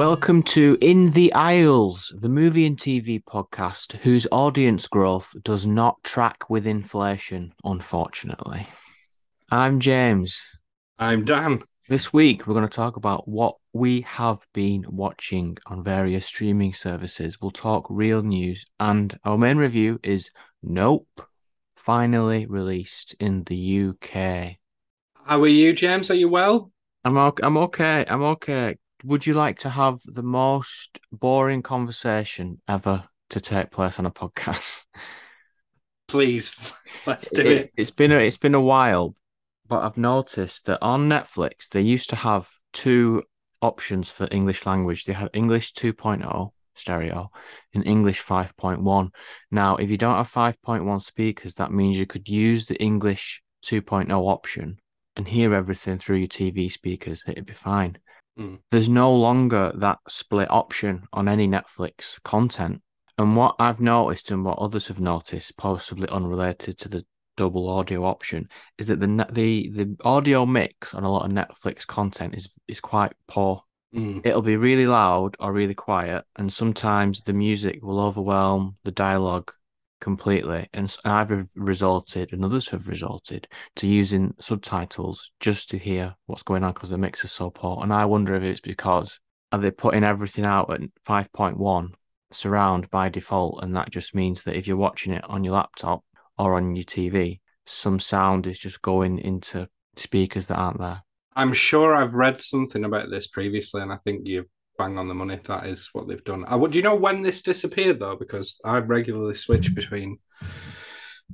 Welcome to In the Aisles, the movie and TV podcast whose audience growth does not track with inflation, unfortunately. I'm James. I'm Dan. This week, we're going to talk about what we have been watching on various streaming services. We'll talk real news, and our main review is Nope, finally released in the UK. How are you, James? Are you well? I'm okay. I'm okay. I'm okay. Would you like to have the most boring conversation ever to take place on a podcast? Please, let's do it. it. It's been a, it's been a while, but I've noticed that on Netflix they used to have two options for English language. They had English 2.0 stereo and English 5.1. Now, if you don't have 5.1 speakers, that means you could use the English 2.0 option and hear everything through your TV speakers. It'd be fine. Mm. There's no longer that split option on any Netflix content. And what I've noticed and what others have noticed, possibly unrelated to the double audio option, is that the the the audio mix on a lot of Netflix content is is quite poor. Mm. It'll be really loud or really quiet, and sometimes the music will overwhelm the dialogue completely. And I've resulted, and others have resulted, to using subtitles just to hear what's going on because the mix is so poor. And I wonder if it's because are they putting everything out at five point one surround by default, and that just means that if you're watching it on your laptop or on your TV, some sound is just going into speakers that aren't there. I'm sure I've read something about this previously, and I think you bang on the money. That is what they've done. Uh, do you know when this disappeared though? Because I regularly switch between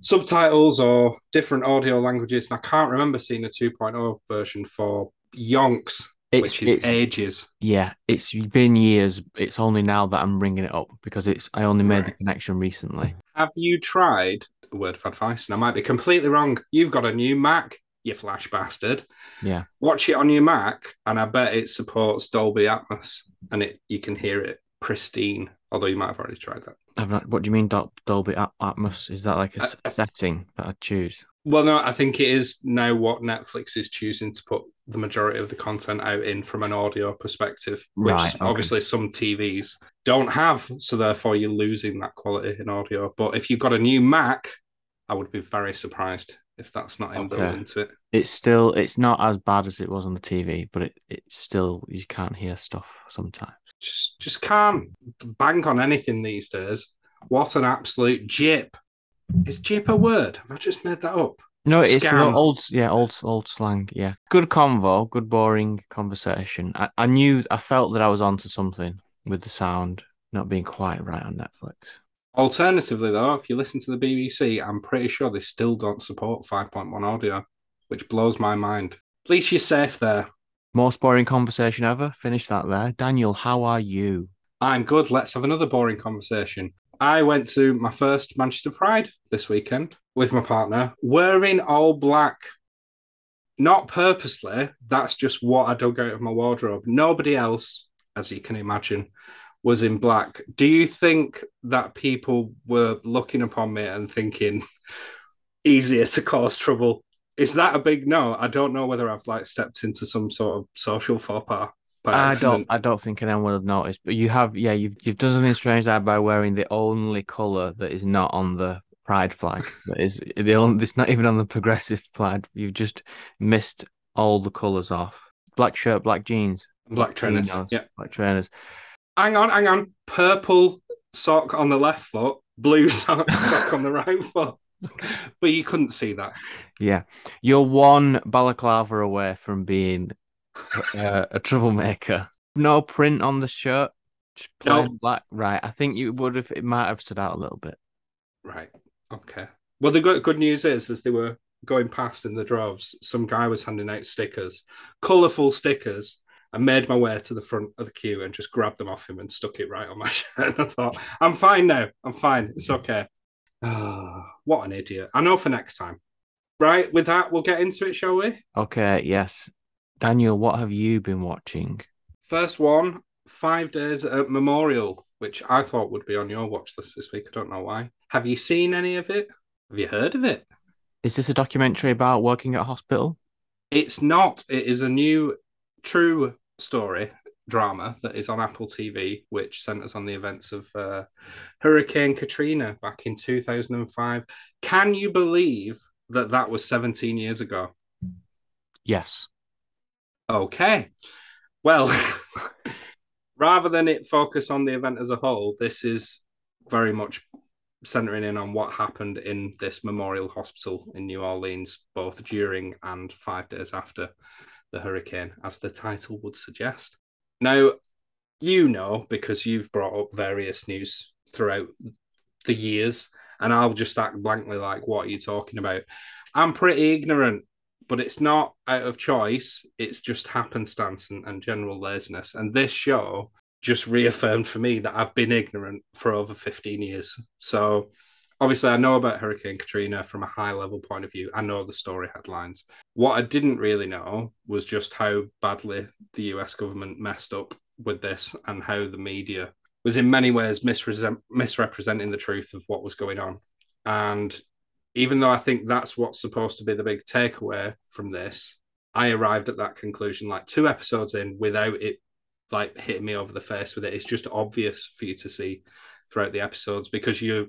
subtitles or different audio languages, and I can't remember seeing a 2.0 version for Yonks, It's, which is it's ages. yeah, it's been years. It's only now that I'm bringing it up because it's I only made the connection recently. Have you tried a word of advice? And I might be completely wrong. You've got a new Mac, you flash bastard. Yeah. Watch it on your Mac, and I bet it supports Dolby Atmos, and it you can hear it pristine. Although you might have already tried that. I've not, what do you mean Dol- Dolby At- Atmos? Is that like a setting that I choose? Well, no, I think it is now what Netflix is choosing to put the majority of the content out in from an audio perspective, which Right, okay. obviously some TVs don't have. So therefore, you're losing that quality in audio. But if you've got a new Mac, I would be very surprised if that's not inbuilt Okay. into it. It's still it's not as bad as it was on the TV, but it it's still you can't hear stuff sometimes. Just, just can't bank on anything these days. What an absolute jip! Is jip a word? Have I just made that up? No, it's an old yeah old old slang. Yeah, good convo, good boring conversation. I, I knew I felt that I was onto something with the sound not being quite right on Netflix. Alternatively, though, if you listen to the BBC, I'm pretty sure they still don't support 5.1 audio, which blows my mind. At least you're safe there. Most boring conversation ever. Finish that there. Daniel, how are you? I'm good. Let's have another boring conversation. I went to my first Manchester Pride this weekend with my partner, wearing all black. Not purposely, that's just what I dug out of my wardrobe. Nobody else, as you can imagine, was in black. Do you think that people were looking upon me and thinking easier to cause trouble? Is that a big no? I don't know whether I've like stepped into some sort of social faux pas. I accident. don't. I don't think anyone would have noticed, but you have. Yeah, you've you've done something strange there by wearing the only color that is not on the pride flag. That is the only. It's not even on the progressive flag. You've just missed all the colors off. Black shirt, black jeans, Black trainers. Yeah. black trainers. Hang on, hang on. Purple sock on the left foot, blue sock, sock on the right foot. But you couldn't see that. Yeah, you're one balaclava away from being uh, a troublemaker. No print on the shirt, just plain No. black. Right. I think you would have. It might have stood out a little bit. Right. Okay. Well, the good, good news is, as they were going past in the droves, some guy was handing out stickers, colourful stickers. I made my way to the front of the queue and just grabbed them off him and stuck it right on my shirt. And I thought, I'm fine now. I'm fine. It's okay. Ah, what an idiot. I know for next time. Right. With that, we'll get into it, shall we? Okay. Yes, Daniel. What have you been watching? First one, Five Days at Memorial, which I thought would be on your watch list this week. I don't know why. Have you seen any of it? Have you heard of it? Is this a documentary about working at a hospital? It's not. It is a new true story drama that is on Apple TV, which centers on the events of uh, Hurricane Katrina back in 2005. Can you believe that that was 17 years ago? Yes. Okay. Well, rather than it focus on the event as a whole, this is very much centering in on what happened in this memorial hospital in New Orleans, both during and five days after the hurricane, as the title would suggest. Now, you know, because you've brought up various news throughout the years, and I'll just act blankly like, what are you talking about? I'm pretty ignorant, but it's not out of choice. It's just happenstance and, and general laziness. And this show just reaffirmed for me that I've been ignorant for over 15 years. So obviously I know about Hurricane Katrina from a high level point of view. I know the story headlines. What I didn't really know was just how badly the US government messed up with this and how the media was in many ways misrepresenting the truth of what was going on. And even though I think that's what's supposed to be the big takeaway from this, I arrived at that conclusion like two episodes in without it like hitting me over the face with it. It's just obvious for you to see throughout the episodes because you're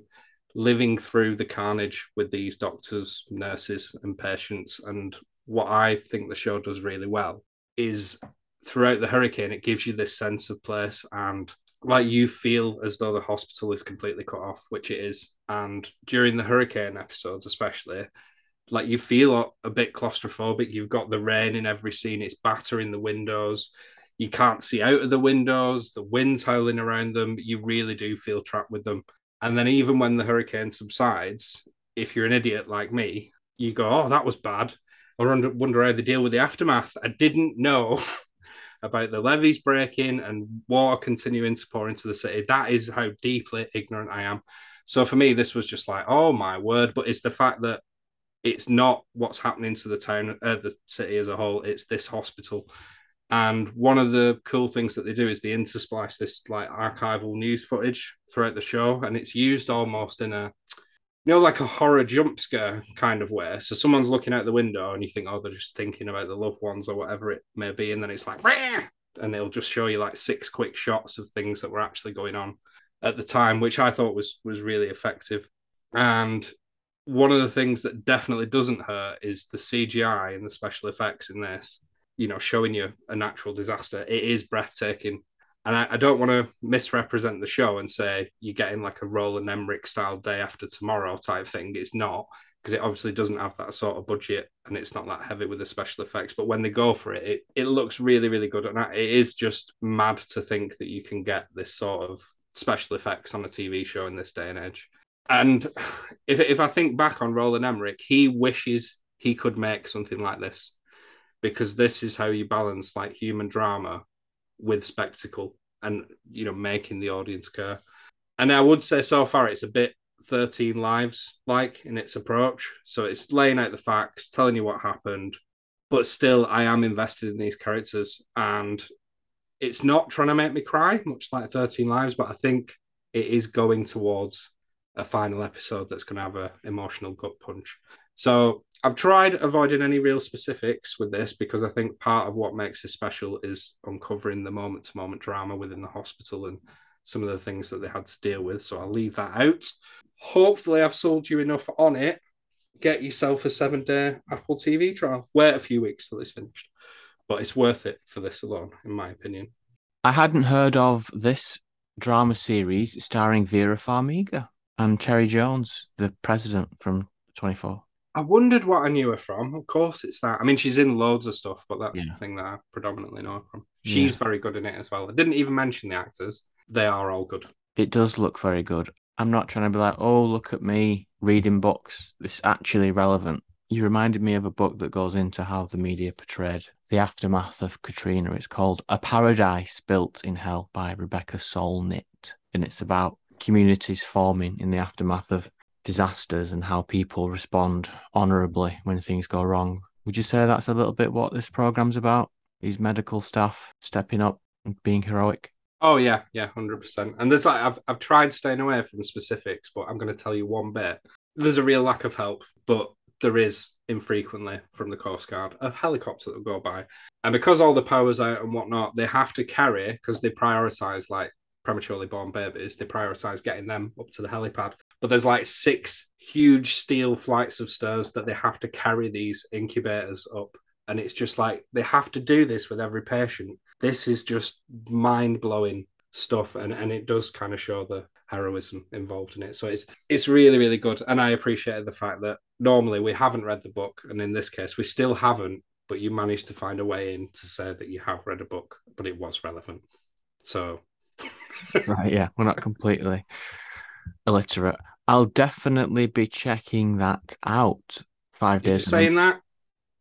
living through the carnage with these doctors, nurses, and patients. And what I think the show does really well is throughout the hurricane, it gives you this sense of place and like you feel as though the hospital is completely cut off, which it is. And during the hurricane episodes, especially, like you feel a, bit claustrophobic. You've got the rain in every scene, it's battering the windows you can't see out of the windows, the wind's howling around them. You really do feel trapped with them. And then even when the hurricane subsides, if you're an idiot like me, you go, "Oh, that was bad," or wonder, wonder how they deal with the aftermath. I didn't know about the levees breaking and water continuing to pour into the city. That is how deeply ignorant I am. So for me, this was just like, "Oh my word!" But it's the fact that it's not what's happening to the town, uh, the city as a whole. It's this hospital and one of the cool things that they do is they intersplice this like archival news footage throughout the show, and it's used almost in a you know, like a horror jump scare kind of way. So someone's looking out the window and you think, oh, they're just thinking about the loved ones or whatever it may be. And then it's like, Rah! and it'll just show you like six quick shots of things that were actually going on at the time, which I thought was was really effective. And one of the things that definitely doesn't hurt is the CGI and the special effects in this you know showing you a natural disaster it is breathtaking. And I, I don't want to misrepresent the show and say you're getting like a Roland Emmerich style day after tomorrow type thing. It's not because it obviously doesn't have that sort of budget and it's not that heavy with the special effects. But when they go for it it, it looks really really good. And it is just mad to think that you can get this sort of special effects on a tv show in this day and age. And if, if i think back on roland emmerich he wishes he could make something like this because this is how you balance like human drama with spectacle and you know making the audience care. And i would say so far it's a bit 13 lives like in its approach. So it's laying out the facts telling you what happened but still i am invested in these characters and it's not trying to make me cry much like 13 lives but i think it is going towards a final episode that's going to have an emotional gut punch so I've tried avoiding any real specifics with this because I think part of what makes this special is uncovering the moment to moment drama within the hospital and some of the things that they had to deal with. So I'll leave that out. Hopefully, I've sold you enough on it. Get yourself a seven day Apple TV trial. Wait a few weeks till it's finished, but it's worth it for this alone, in my opinion. I hadn't heard of this drama series starring Vera Farmiga and Cherry Jones, the president from 24. I wondered what I knew her from. Of course, it's that. I mean, she's in loads of stuff, but that's yeah. the thing that I predominantly know her from. She's yeah. very good in it as well. I didn't even mention the actors; they are all good. It does look very good. I'm not trying to be like, oh, look at me reading books. It's actually relevant. You reminded me of a book that goes into how the media portrayed the aftermath of Katrina. It's called A Paradise Built in Hell by Rebecca Solnit. And it's about communities forming in the aftermath of disasters and how people respond honorably when things go wrong. Would you say that's a little bit what this program's about? These medical staff stepping up and being heroic? Oh yeah, yeah, hundred percent. And there's like I've I've tried staying away from specifics, but I'm going to tell you one bit. There's a real lack of help, but there is infrequently from the Coast Guard a helicopter that will go by. And because all the power's out and whatnot, they have to carry, because they prioritize like prematurely born babies, they prioritize getting them up to the helipad. But there's like six huge steel flights of stairs that they have to carry these incubators up. And it's just like they have to do this with every patient. This is just mind blowing stuff. And, and it does kind of show the heroism involved in it. So it's it's really, really good. And I appreciated the fact that normally we haven't read the book. And in this case, we still haven't, but you managed to find a way in to say that you have read a book, but it was relevant. So right, yeah, we're not completely illiterate. I'll definitely be checking that out. Five days. saying that?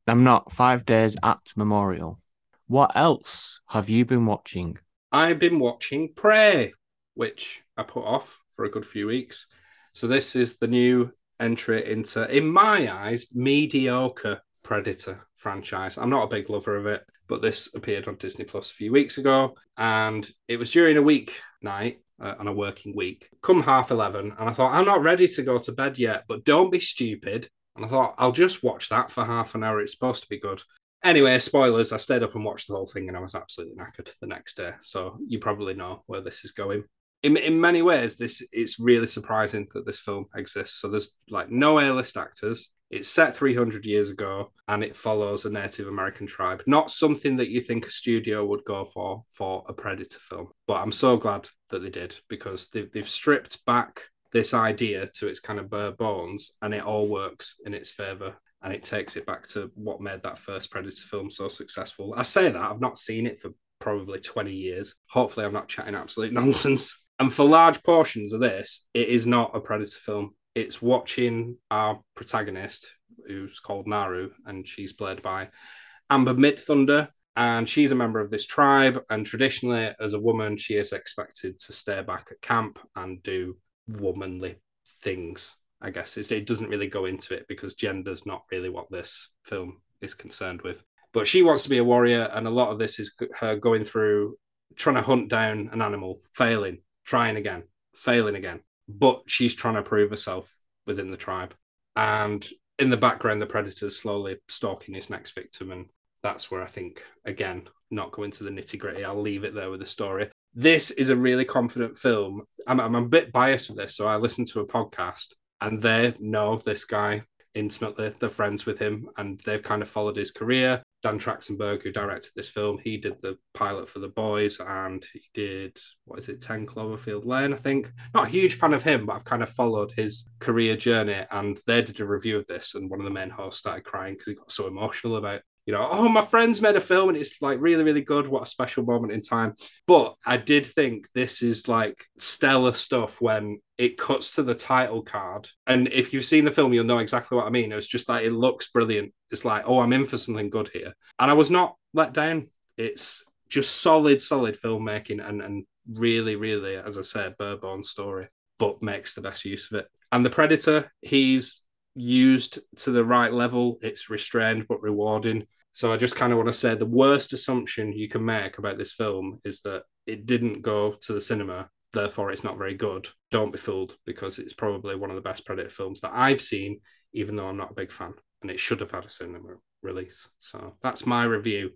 I'm not. Five days at Memorial. What else have you been watching? I've been watching Prey, which I put off for a good few weeks. So this is the new entry into, in my eyes, mediocre Predator franchise. I'm not a big lover of it, but this appeared on Disney Plus a few weeks ago, and it was during a week night uh, on a working week. Come half eleven, and I thought I'm not ready to go to bed yet, but don't be stupid. And I thought I'll just watch that for half an hour. It's supposed to be good. Anyway, spoilers. I stayed up and watched the whole thing, and I was absolutely knackered the next day. So you probably know where this is going. In, in many ways, this it's really surprising that this film exists. So there's like no A-list actors. It's set 300 years ago and it follows a Native American tribe. Not something that you think a studio would go for for a Predator film. But I'm so glad that they did because they've, they've stripped back this idea to its kind of bare bones and it all works in its favor and it takes it back to what made that first Predator film so successful. I say that I've not seen it for probably 20 years. Hopefully, I'm not chatting absolute nonsense. And for large portions of this, it is not a Predator film it's watching our protagonist, who's called Naru, and she's played by Amber Midthunder. And she's a member of this tribe. And traditionally, as a woman, she is expected to stay back at camp and do womanly things. I guess it doesn't really go into it because gender's not really what this film is concerned with. But she wants to be a warrior, and a lot of this is her going through trying to hunt down an animal, failing, trying again, failing again but she's trying to prove herself within the tribe. And in the background, the predator's slowly stalking his next victim. And that's where I think, again, not go into the nitty gritty. I'll leave it there with the story. This is a really confident film. I'm, I'm a bit biased with this. So I listened to a podcast and they know this guy intimately. They're friends with him and they've kind of followed his career. Dan Trachtenberg, who directed this film, he did the pilot for The Boys and he did, what is it, 10 Cloverfield Lane, I think. Not a huge fan of him, but I've kind of followed his career journey. And they did a review of this, and one of the main hosts started crying because he got so emotional about you know, oh, my friends made a film and it's like really, really good. What a special moment in time. But I did think this is like stellar stuff when it cuts to the title card. And if you've seen the film, you'll know exactly what I mean. It's just like it looks brilliant. It's like, oh, I'm in for something good here. And I was not let down. It's just solid, solid filmmaking and, and really, really, as I said, bare story, but makes the best use of it. And the Predator, he's used to the right level. It's restrained but rewarding. So I just kind of want to say the worst assumption you can make about this film is that it didn't go to the cinema, therefore it's not very good. Don't be fooled because it's probably one of the best Predator films that I've seen, even though I'm not a big fan. And it should have had a cinema release. So that's my review.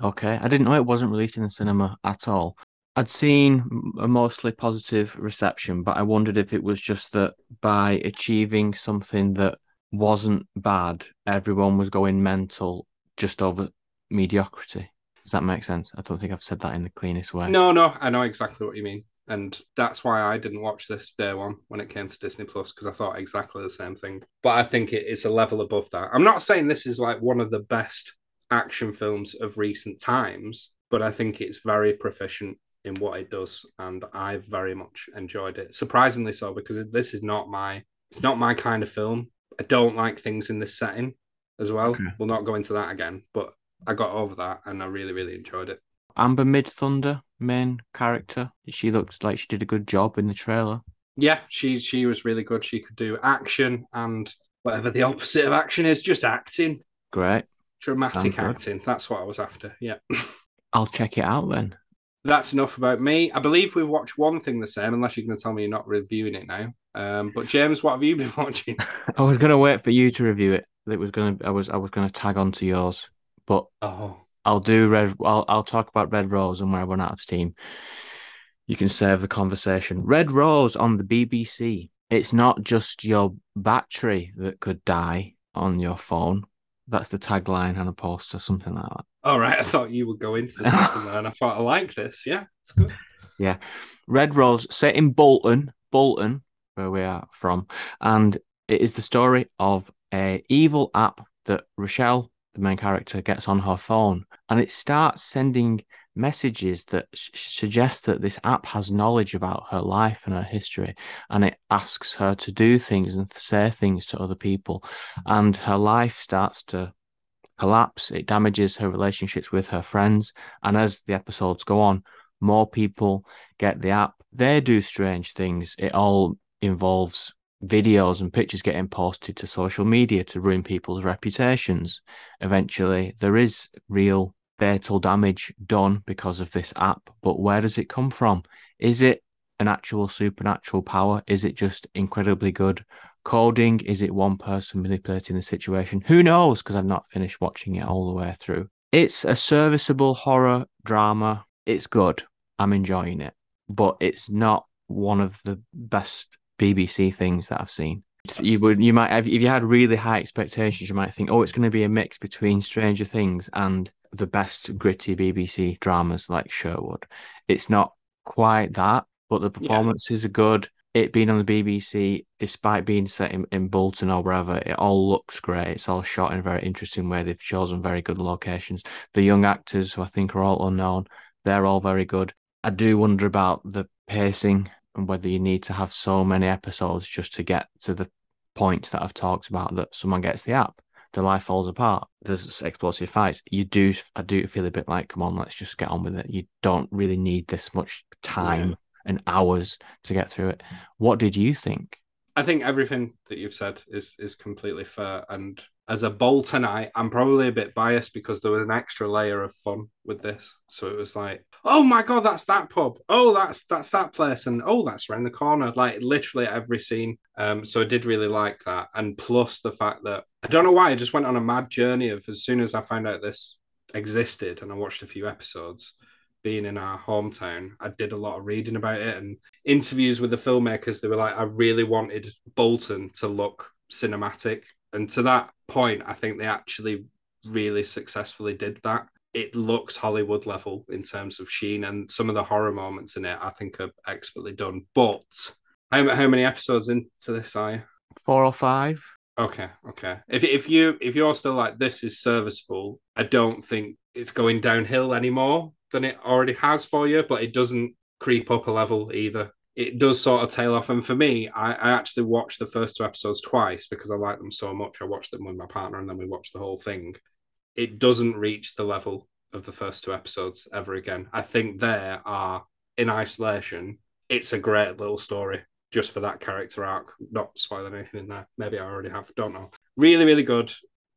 Okay. I didn't know it wasn't released in the cinema at all. I'd seen a mostly positive reception, but I wondered if it was just that by achieving something that wasn't bad, everyone was going mental just over mediocrity. Does that make sense? I don't think I've said that in the cleanest way. No, no, I know exactly what you mean. And that's why I didn't watch this day one when it came to Disney Plus because I thought exactly the same thing. But I think it is a level above that. I'm not saying this is like one of the best action films of recent times, but I think it's very proficient in what it does, and I very much enjoyed it. Surprisingly so, because this is not my it's not my kind of film. I don't like things in this setting as well. Okay. We'll not go into that again, but I got over that and I really, really enjoyed it. Amber Midthunder, main character. She looks like she did a good job in the trailer. Yeah, she she was really good. She could do action and whatever the opposite of action is, just acting. Great. Dramatic acting. That's what I was after. Yeah. I'll check it out then. That's enough about me. I believe we've watched one thing the same, unless you're going to tell me you're not reviewing it now. Um, but James, what have you been watching? I was going to wait for you to review it. It was going to. I was. I was going to tag on to yours, but oh, I'll do red. I'll. I'll talk about Red Rose and where I run out of steam. You can save the conversation. Red Rose on the BBC. It's not just your battery that could die on your phone. That's the tagline on a poster, something like that. All right, I thought you were going for something there, and I thought I like this. Yeah, it's good. Yeah, Red Rose set in Bolton, Bolton, where we are from, and it is the story of a evil app that Rochelle, the main character, gets on her phone, and it starts sending messages that sh- suggest that this app has knowledge about her life and her history and it asks her to do things and say things to other people and her life starts to collapse. It damages her relationships with her friends and as the episodes go on more people get the app. They do strange things. It all involves videos and pictures getting posted to social media to ruin people's reputations eventually there is real fatal damage done because of this app. But where does it come from? Is it an actual supernatural power? Is it just incredibly good coding? Is it one person manipulating the situation? Who knows? Because I've not finished watching it all the way through. It's a serviceable horror drama. It's good. I'm enjoying it, but it's not one of the best BBC things that I've seen. You would, you might have, if you had really high expectations, you might think, oh, it's going to be a mix between Stranger Things and the best gritty BBC dramas like Sherwood. It's not quite that, but the performances yeah. are good. It being on the BBC, despite being set in, in Bolton or wherever, it all looks great. It's all shot in a very interesting way. They've chosen very good locations. The young actors, who I think are all unknown, they're all very good. I do wonder about the pacing and whether you need to have so many episodes just to get to the points that I've talked about that someone gets the app the life falls apart. There's explosive fights. You do, I do feel a bit like, come on, let's just get on with it. You don't really need this much time yeah. and hours to get through it. What did you think? I think everything that you've said is is completely fair. And as a Boltonite, I'm probably a bit biased because there was an extra layer of fun with this. So it was like, oh my god, that's that pub. Oh, that's that's that place, and oh, that's around the corner. Like literally every scene. Um, so I did really like that, and plus the fact that I don't know why I just went on a mad journey of as soon as I found out this existed, and I watched a few episodes. Being in our hometown, I did a lot of reading about it and interviews with the filmmakers. They were like, I really wanted Bolton to look cinematic, and to that point, I think they actually really successfully did that it looks Hollywood level in terms of sheen, and some of the horror moments in it I think are expertly done. But how, how many episodes into this are you? Four or five. Okay, okay. If if you if you're still like this is serviceable, I don't think it's going downhill anymore than it already has for you, but it doesn't creep up a level either. It does sort of tail off. And for me, I, I actually watched the first two episodes twice because I like them so much. I watched them with my partner and then we watched the whole thing it doesn't reach the level of the first two episodes ever again. I think there are in isolation, it's a great little story just for that character arc. Not spoiling anything in there. Maybe I already have. Don't know. Really, really good.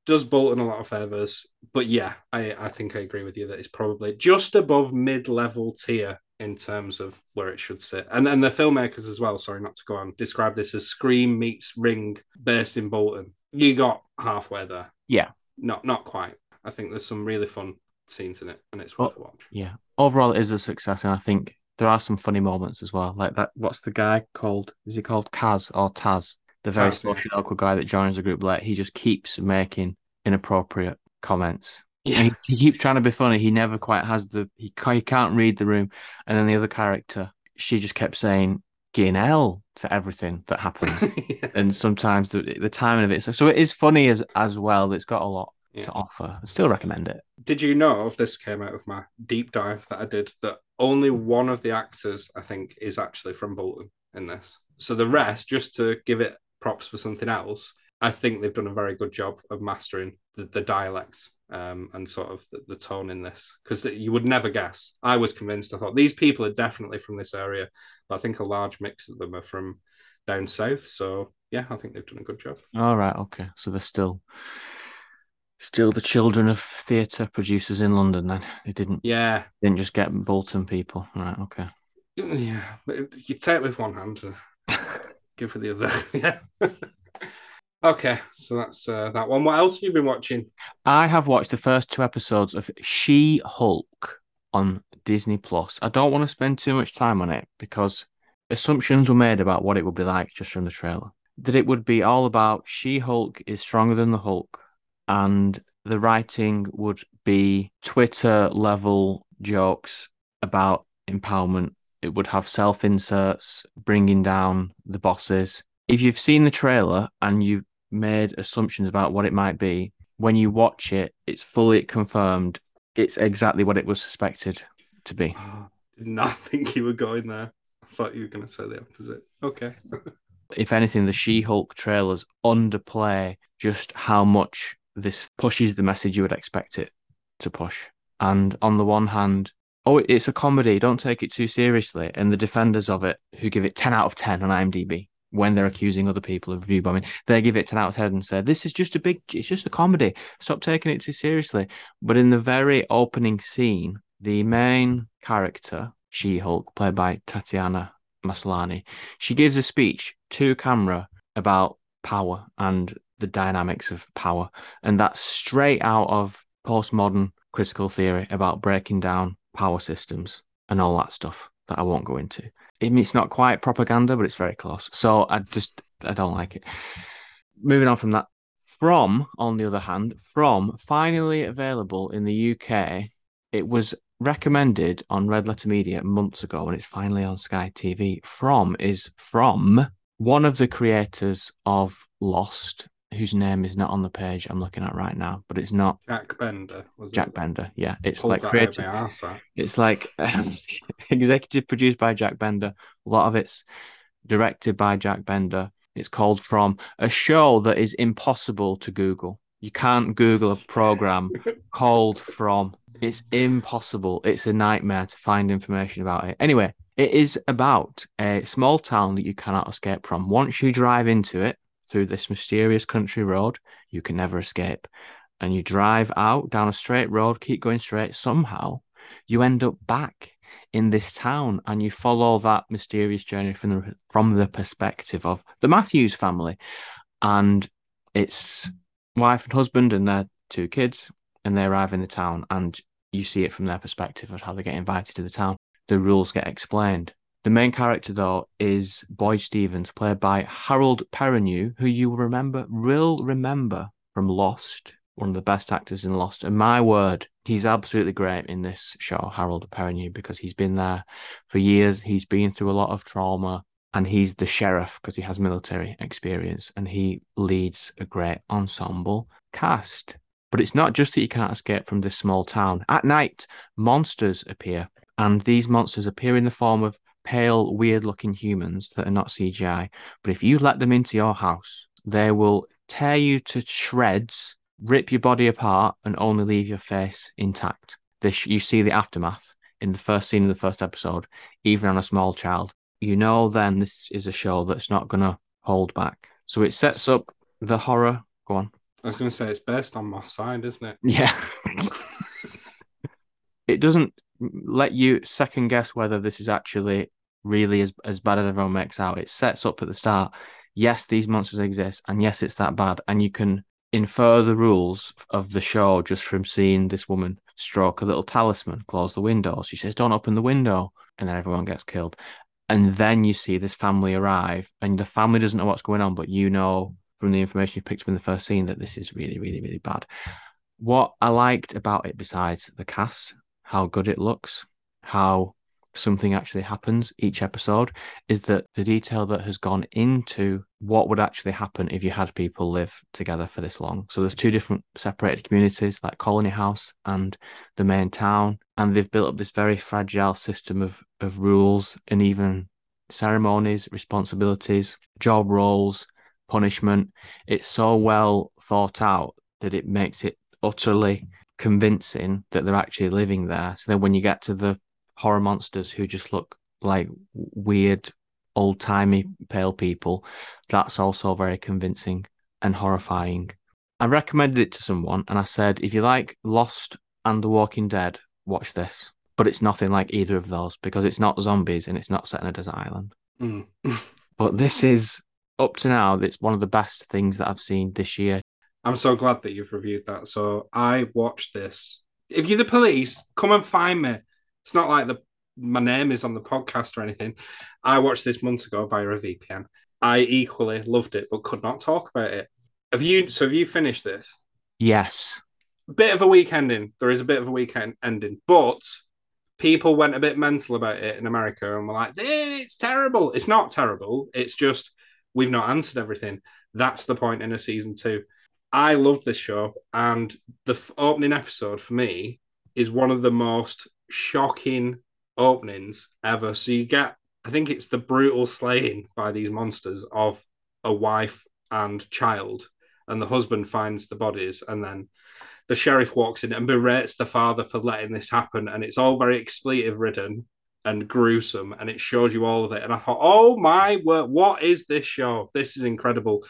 Does Bolton a lot of favors, but yeah, I, I think I agree with you that it's probably just above mid-level tier in terms of where it should sit. And and the filmmakers as well. Sorry, not to go on. Describe this as Scream meets Ring based in Bolton. You got halfway there. Yeah, not not quite. I think there's some really fun scenes in it, and it's worth well, watch. Yeah, overall, it is a success, and I think there are some funny moments as well. Like that, what's the guy called? Is he called Kaz or Taz? The very Taz, social yeah. awkward guy that joins the group late. He just keeps making inappropriate comments. Yeah. He, he, keeps trying to be funny. He never quite has the. He, he can't read the room. And then the other character, she just kept saying L to everything that happened. yeah. And sometimes the the timing of it. So, so it is funny as as well. It's got a lot yeah. to offer. I still recommend it. Did you know this came out of my deep dive that I did that only one of the actors I think is actually from Bolton in this. So the rest, just to give it props for something else, I think they've done a very good job of mastering the, the dialects um, and sort of the, the tone in this because you would never guess. I was convinced. I thought these people are definitely from this area, but I think a large mix of them are from down south. So yeah, I think they've done a good job. All right, okay. So they're still Still the children of theatre producers in London. Then they didn't Yeah, didn't just get Bolton people. Right? Okay. yeah. You take it with one hand, and give with the other. yeah. Okay, so that's uh, that one. What else have you been watching? I have watched the first two episodes of She Hulk on Disney Plus. I don't want to spend too much time on it because assumptions were made about what it would be like just from the trailer. That it would be all about She Hulk is stronger than the Hulk, and the writing would be Twitter level jokes about empowerment. It would have self inserts bringing down the bosses. If you've seen the trailer and you've made assumptions about what it might be, when you watch it, it's fully confirmed. It's exactly what it was suspected to be. Oh, did not think you were going there. I thought you were going to say the opposite. Okay. If anything, the She Hulk trailers underplay just how much this pushes the message you would expect it to push. And on the one hand, oh, it's a comedy, don't take it too seriously. And the defenders of it, who give it 10 out of 10 on IMDb, when they're accusing other people of review bombing, they give it 10 out of 10 and say, This is just a big, it's just a comedy. Stop taking it too seriously. But in the very opening scene, the main character, She Hulk, played by Tatiana Maslany, she gives a speech to camera about power and the dynamics of power. And that's straight out of postmodern critical theory about breaking down power systems and all that stuff that I won't go into. I mean, it's not quite propaganda, but it's very close. So I just I don't like it. Moving on from that, From on the other hand, From finally available in the UK. It was recommended on Red Letter Media months ago, and it's finally on Sky TV. From is from one of the creators of Lost, whose name is not on the page I'm looking at right now, but it's not Jack Bender. Was Jack it? Bender. Yeah, it's Pulled like that out created. my arse, that. It's like executive produced by Jack Bender. A lot of it's directed by Jack Bender. It's called From a show that is impossible to Google. You can't Google a program called From. It's impossible. It's a nightmare to find information about it. Anyway, it is about a small town that you cannot escape from. Once you drive into it through this mysterious country road, you can never escape. And you drive out down a straight road, keep going straight. Somehow, you end up back in this town and you follow that mysterious journey from the from the perspective of the Matthews family and it's wife and husband and their two kids and they arrive in the town and you see it from their perspective of how they get invited to the town the rules get explained the main character though is Boyd Stevens played by Harold Perrineau who you will remember will remember from Lost one of the best actors in Lost. And my word, he's absolutely great in this show, Harold Perrineau, because he's been there for years. He's been through a lot of trauma and he's the sheriff because he has military experience and he leads a great ensemble cast. But it's not just that you can't escape from this small town. At night, monsters appear, and these monsters appear in the form of pale, weird looking humans that are not CGI. But if you let them into your house, they will tear you to shreds rip your body apart and only leave your face intact. This you see the aftermath in the first scene of the first episode, even on a small child. You know then this is a show that's not gonna hold back. So it sets up the horror. Go on. I was going to say it's based on my Side, isn't it? Yeah. it doesn't let you second guess whether this is actually really as, as bad as everyone makes out. It sets up at the start, yes, these monsters exist, and yes, it's that bad. And you can infer the rules of the show just from seeing this woman stroke a little talisman, close the window. She says, Don't open the window. And then everyone gets killed. And then you see this family arrive, and the family doesn't know what's going on, but you know from the information you picked up in the first scene that this is really, really, really bad. What I liked about it, besides the cast, how good it looks, how something actually happens each episode, is that the detail that has gone into what would actually happen if you had people live together for this long. So there's two different separated communities, like Colony House and the main town, and they've built up this very fragile system of of rules and even ceremonies, responsibilities, job roles, punishment. It's so well thought out that it makes it utterly convincing that they're actually living there. So then when you get to the horror monsters who just look like weird, old timey pale people, that's also very convincing and horrifying. I recommended it to someone and I said, if you like Lost and The Walking Dead, watch this. But it's nothing like either of those because it's not zombies and it's not set in a desert island. Mm. But this is up to now, it's one of the best things that I've seen this year. I'm so glad that you've reviewed that. So I watched this. If you're the police, come and find me. It's not like the my name is on the podcast or anything. I watched this months ago via a VPN. I equally loved it, but could not talk about it. Have you? So have you finished this? Yes. Bit of a weak ending. There is a bit of a weekend ending, but people went a bit mental about it in America and were like, "Eh, "It's terrible." It's not terrible. It's just we've not answered everything. That's the point in a season two. I loved this show, and the f- opening episode for me is one of the most shocking openings ever. So you get, I think it's the brutal slaying by these monsters of a wife and child, and the husband finds the bodies, and then the sheriff walks in and berates the father for letting this happen, and it's all very expletive ridden and gruesome, and it shows you all of it. And I thought, oh my word, what is this show? This is incredible,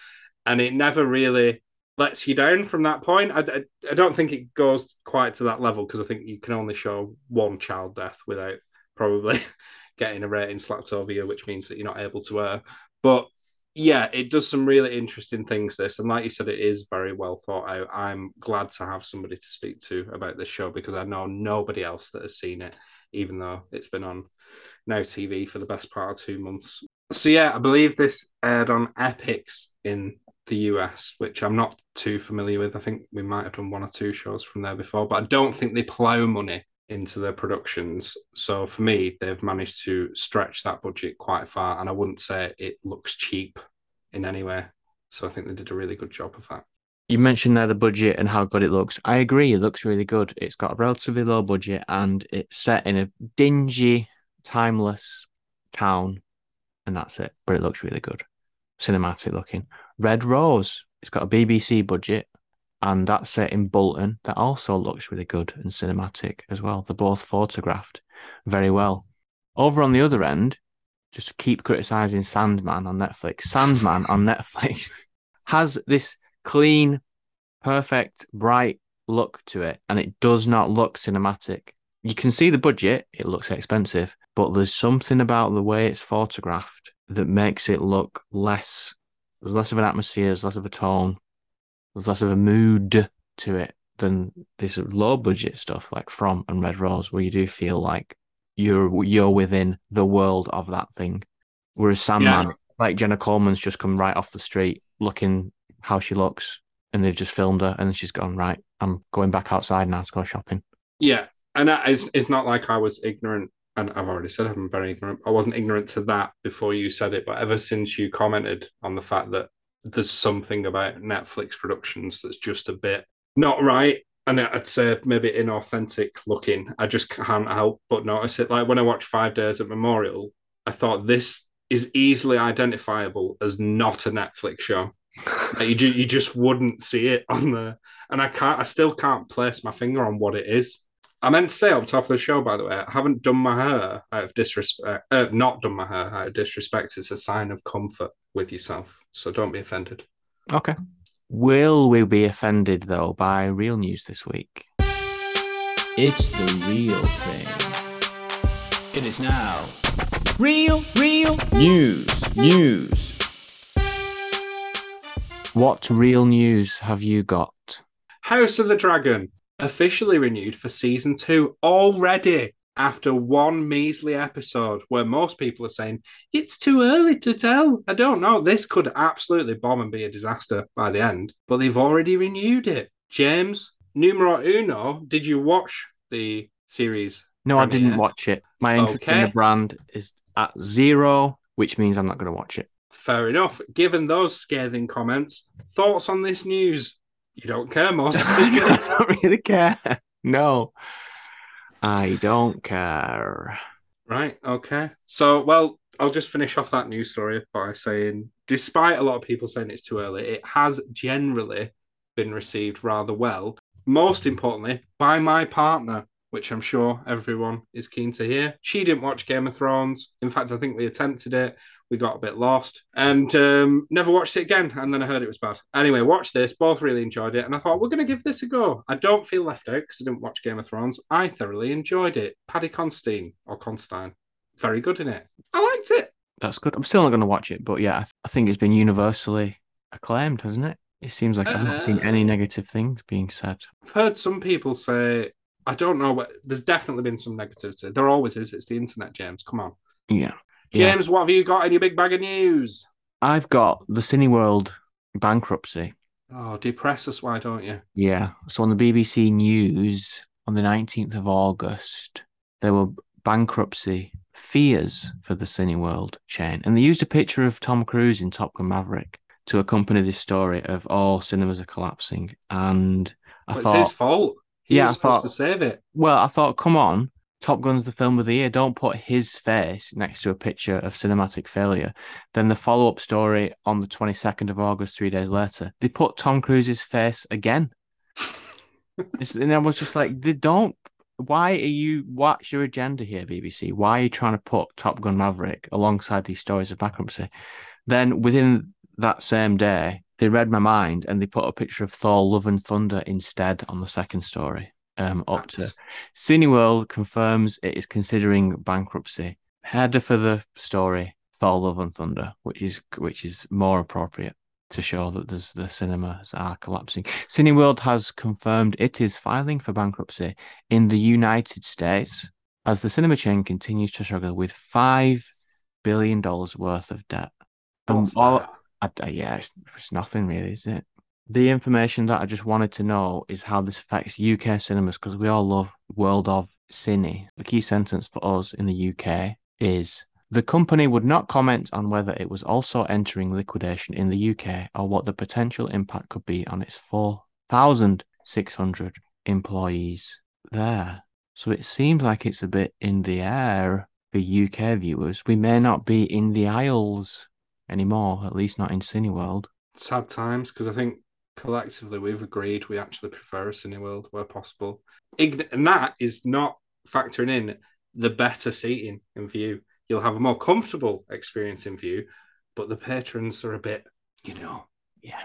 and it never really lets you down from that point. I, I, I don't think it goes quite to that level because I think you can only show one child death without probably getting a rating slapped over you, which means that you're not able to air. But yeah, it does some really interesting things. This and like you said, it is very well thought out. I'm glad to have somebody to speak to about this show because I know nobody else that has seen it, even though it's been on now TV for the best part of two months. So yeah, I believe this aired on Epix in the US, which I'm not too familiar with. I think we might have done one or two shows from there before, but I don't think they plow money into their productions. So for me, they've managed to stretch that budget quite far, and I wouldn't say it looks cheap in any way. So I think they did a really good job of that. You mentioned there the budget and how good it looks. I agree, it looks really good. It's got a relatively low budget and it's set in a dingy, timeless town, and that's it. But it looks really good. Cinematic looking. Red Rose, it's got a BBC budget and that's set in Bolton. That also looks really good and cinematic as well. They're both photographed very well. Over on the other end, just keep criticizing Sandman on Netflix. Sandman on Netflix has this clean, perfect, bright look to it, and it does not look cinematic. You can see the budget, it looks expensive, but there's something about the way it's photographed that makes it look less, there's less of an atmosphere, there's less of a tone, there's less of a mood to it than this low budget stuff like From and Red Rose, where you do feel like you're you're within the world of that thing. Whereas Sandman, Yeah. like Jenna Coleman's just come right off the street looking how she looks, and they've just filmed her, and she's gone right. I'm going back outside now to go shopping. Yeah, and that is, it's not like I was ignorant, and I've already said I'm very ignorant. I wasn't ignorant to that before you said it, but ever since you commented on the fact that there's something about Netflix productions that's just a bit not right, and I'd say maybe inauthentic looking, I just can't help but notice it. Like when I watched Five Days at Memorial, I thought this is easily identifiable as not a Netflix show. Like, you, ju- you just wouldn't see it on the, and I can't, I still can't place my finger on what it is. I meant to say up top of the show, by the way, I haven't done my hair out of disrespect. Uh, not done my hair out of disrespect. It's a sign of comfort with yourself, so don't be offended. Okay. Will we be offended though by real news this week? It's the real thing. It is now. Real, real news, news. What real news have you got? House of the Dragon officially renewed for season two already after one measly episode where most people are saying it's too early to tell. I don't know. This could absolutely bomb and be a disaster by the end, but they've already renewed it. James, numero uno, did you watch the series? No, I didn't watch it. My interest in the brand is at zero, which means I'm not going to watch it. Fair enough. Given those scathing comments, thoughts on this news? You don't care, most. I don't really care. No, I don't care. Right. Okay. So, well, I'll just finish off that news story by saying, despite a lot of people saying it's too early, it has generally been received rather well. Most importantly, by my partner. which I'm sure everyone is keen to hear. She didn't watch Game of Thrones. In fact, I think we attempted it. We got a bit lost and um, never watched it again. And then I heard it was bad. Anyway, watched this. Both really enjoyed it. And I thought, we're going to give this a go. I don't feel left out because I didn't watch Game of Thrones. I thoroughly enjoyed it. Paddy Constine or Constine, very good in it. I liked it. That's good. I'm still not going to watch it, but yeah, I, th- I think it's been universally acclaimed, hasn't it? It seems like I've not seen any Uh, negative things being said. I've heard some people say, I don't know, but there's definitely been some negativity. There always is. It's the internet, James. Come on. Yeah. Yeah. James, what have you got in your big bag of news? I've got the Cineworld bankruptcy. Oh, depress us, why don't you? Yeah. So on the BBC News on the 19th of August, there were bankruptcy fears for the Cineworld chain. And they used a picture of Tom Cruise in Top Gun Maverick to accompany this story of all cinemas are collapsing. And I Well, thought, it's his fault. He Yeah, was I supposed thought- to save it. well, I thought, come on, Top Gun's the film of the year. Don't put his face next to a picture of cinematic failure. Then the follow up story on the 22nd of August, three days later, they put Tom Cruise's face again. And I was just like, they don't. Why are you? What's your agenda here, BBC? Why are you trying to put Top Gun Maverick alongside these stories of bankruptcy? Then within that same day, they read my mind and they put a picture of Thor: Love and Thunder instead on the second story. Um, up to That's- Cineworld confirms it is considering bankruptcy. Header for the story: Thor: Love and Thunder, which is which is more appropriate to show that there's the cinemas are collapsing. Cineworld has confirmed it is filing for bankruptcy in the United States as the cinema chain continues to struggle with five billion dollars worth of debt. And all- I- yeah, it's, it's nothing really, is it? The information that I just wanted to know is how this affects UK cinemas because we all love World of Cine. The key sentence for us in the UK is the company would not comment on whether it was also entering liquidation in the UK or what the potential impact could be on its 4,600 employees there. So it seems like it's a bit in the air for UK viewers. We may not be in the aisles anymore, at least not in Cineworld. Sad times because I think collectively we've agreed we actually prefer a Cineworld where possible. And that is not factoring in the better seating in Vue. You'll have a more comfortable experience in Vue, but the patrons are a bit, you know, Yeah,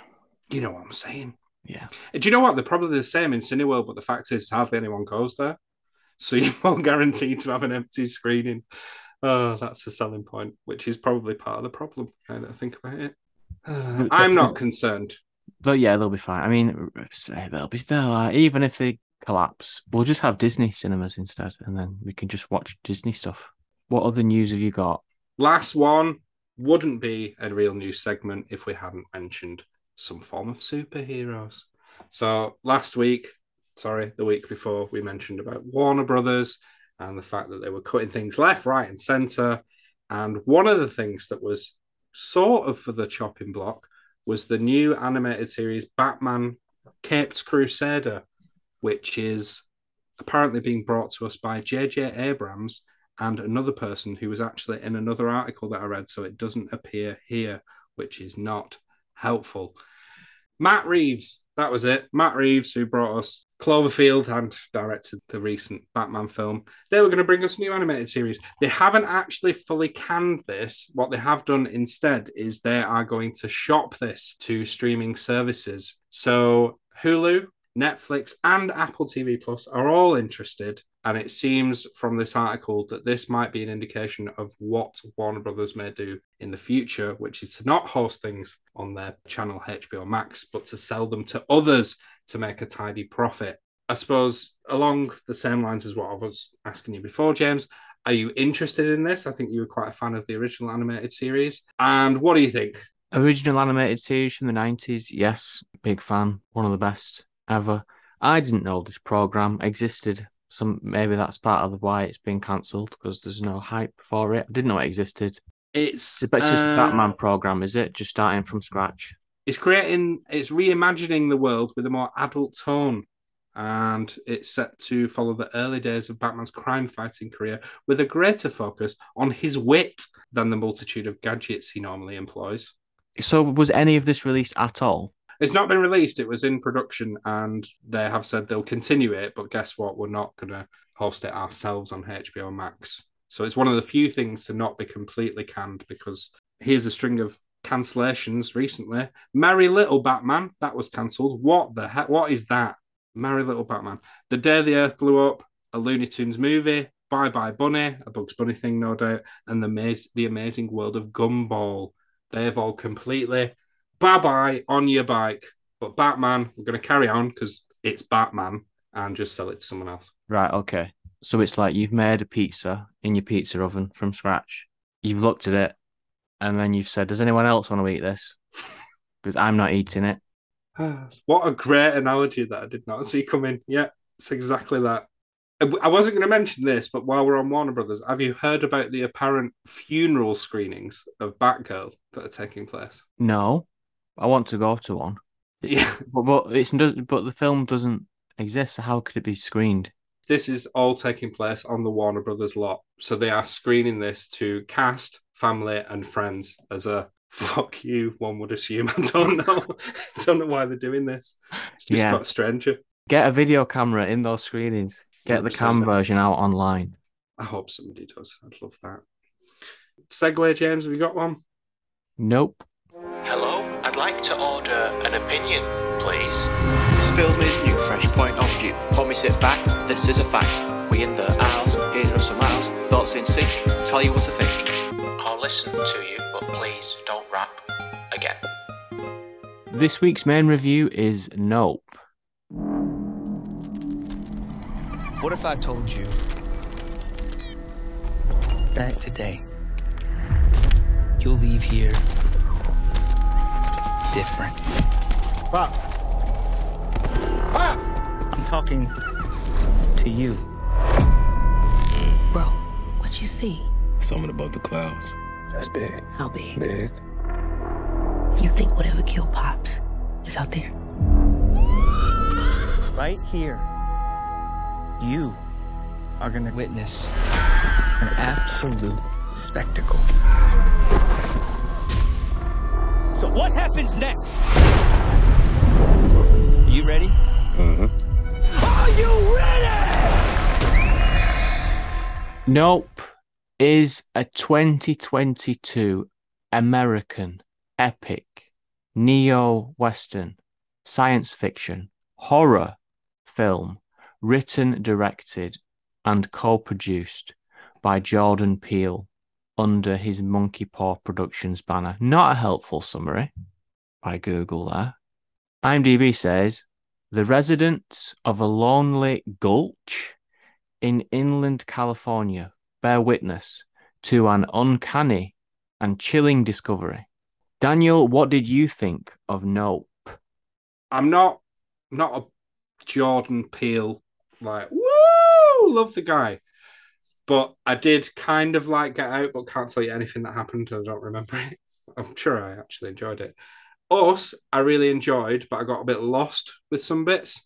you know what I'm saying. yeah. Do you know what? They're probably the same in Cineworld, but the fact is, hardly anyone goes there. So you're more guaranteed to have an empty screening. Oh, that's the selling point, which is probably part of the problem. Now that I think about it. Uh, I'm not concerned. But yeah, they'll be fine. I mean, they'll be still uh, even if they collapse, we'll just have Disney cinemas instead, and then we can just watch Disney stuff. What other news have you got? Last one wouldn't be a real news segment if we hadn't mentioned some form of superheroes. So last week, sorry, the week before, we mentioned about Warner Brothers and the fact that they were cutting things left, right, and center. And one of the things that was sort of for the chopping block was the new animated series Batman Caped Crusader, which is apparently being brought to us by J.J. Abrams and another person who was actually in another article that I read, so it doesn't appear here, which is not helpful. Matt Reeves, that was it. Matt Reeves, who brought us Cloverfield and directed the recent Batman film. They were going to bring us new animated series. They haven't actually fully canned this. What they have done instead is they are going to shop this to streaming services. So Hulu, Netflix, and Apple TV Plus are all interested. And it seems from this article that this might be an indication of what Warner Brothers may do in the future, which is to not host things on their channel HBO Max, but to sell them to others to make a tidy profit. I suppose along the same lines as what I was asking you before, James, are you interested in this? I think you were quite a fan of the original animated series. And what do you think? Original animated series from the 90s, yes, big fan, one of the best ever. I didn't know this program existed. Some maybe that's part of the why it's been cancelled because there's no hype for it. I didn't know it existed. It's But it's just uh, Batman program, is it? Just starting from scratch. It's creating, it's reimagining the world with a more adult tone. And it's set to follow the early days of Batman's crime fighting career with a greater focus on his wit than the multitude of gadgets he normally employs. So was any of this released at all? It's not been released. It was in production, and they have said they'll continue it. But guess what? We're not going to host it ourselves on HBO Max. So it's one of the few things to not be completely canned because here's a string of cancellations recently. Merry Little Batman, that was cancelled. What the heck? What is that? Merry Little Batman. The Day the Earth Blew Up, a Looney Tunes movie. Bye Bye Bunny, a Bugs Bunny thing, no doubt. And the, Maze, the Amazing World of Gumball. They've all completely bye bye on your bike. But Batman, we're going to carry on because it's Batman and just sell it to someone else. Right. Okay. So it's like you've made a pizza in your pizza oven from scratch. You've looked at it, and then you've said, "Does anyone else want to eat this?" Because I'm not eating it. what a great analogy that I did not see coming. Yeah, it's exactly that. I wasn't going to mention this, but while we're on Warner Brothers, have you heard about the apparent funeral screenings of Batgirl that are taking place? No, I want to go to one. Yeah, but, but it's but the film doesn't exist. So how could it be screened? This is all taking place on the Warner Brothers lot, so they are screening this to cast, family, and friends as a fuck you. One would assume. I don't know. I don't know why they're doing this. It's just yeah. got stranger. Get a video camera in those screenings. Get the cam version out online. I hope somebody does. I'd love that. Segway, James, have you got one? Nope. Hello, I'd like to order an opinion, please. This film is new, fresh point of view. When we sit back, this is a fact. We in the aisles, here are some aisles, thoughts in sync, tell you what to think. I'll listen to you, but please don't rap again. This week's main review is Nope. What if I told you that today you'll leave here different? Pops! Pops! I'm talking to you. Bro, what you see? Something above the clouds. That's big. How big? Big. You think whatever killed Pops is out there? Right here you are going to witness an absolute spectacle. So, what happens next? Are you ready? Mm-hmm. Are you ready? Nope is a 2022 American epic neo Western science fiction horror film written, directed, and co produced by Jordan Peele under his Monkey Paw Productions banner. Not a helpful summary by Google there. IMDb says the residents of a lonely gulch in inland California bear witness to an uncanny and chilling discovery. Daniel, what did you think of Nope? I'm not not a Jordan Peele like, woo, love the guy. But I did kind of like Get Out, but can't tell you anything that happened. I don't remember it. I'm sure I actually enjoyed it. Us, I really enjoyed, but I got a bit lost with some bits.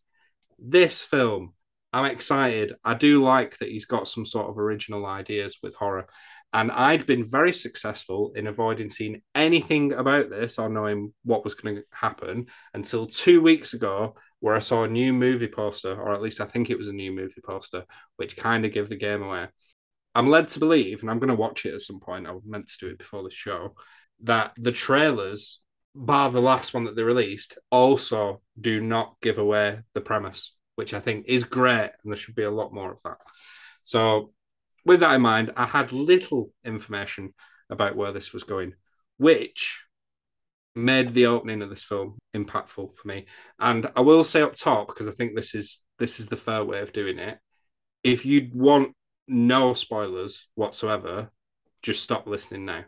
This film, I'm excited. I do like that he's got some sort of original ideas with horror. And I'd been very successful in avoiding seeing anything about this or knowing what was going to happen until two weeks ago where I saw a new movie poster, or at least I think it was a new movie poster, which kind of gave the game away. I'm led to believe, and I'm going to watch it at some point. I was meant to do it before the show, that the trailers, bar the last one that they released, also do not give away the premise, which I think is great, and there should be a lot more of that. So, with that in mind, I had little information about where this was going, which made the opening of this film impactful for me. And I will say up top because I think this is this is the fair way of doing it. If you want no spoilers whatsoever, just stop listening now.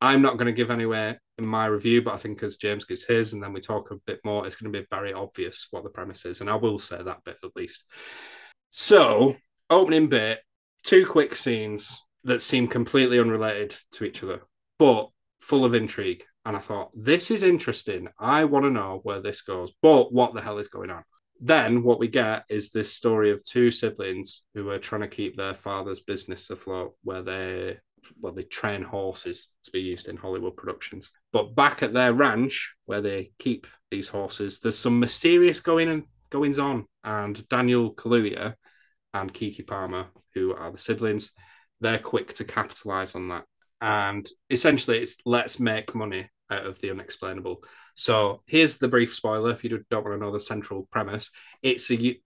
I'm not going to give anywhere in my review, but I think as James gives his and then we talk a bit more, it's going to be very obvious what the premise is. And I will say that bit at least. So, opening bit, two quick scenes that seem completely unrelated to each other, but full of intrigue and I thought, this is interesting. I want to know where this goes, but what the hell is going on? Then what we get is this story of two siblings who are trying to keep their father's business afloat, where they well, they train horses to be used in Hollywood productions. But back at their ranch where they keep these horses, there's some mysterious going and goings on, and Daniel Kaluuya and Keke Palmer, who are the siblings, they're quick to capitalize on that. And essentially, it's let's make money out of the unexplainable. So here's the brief spoiler if you don't want to know the central premise. It's a U-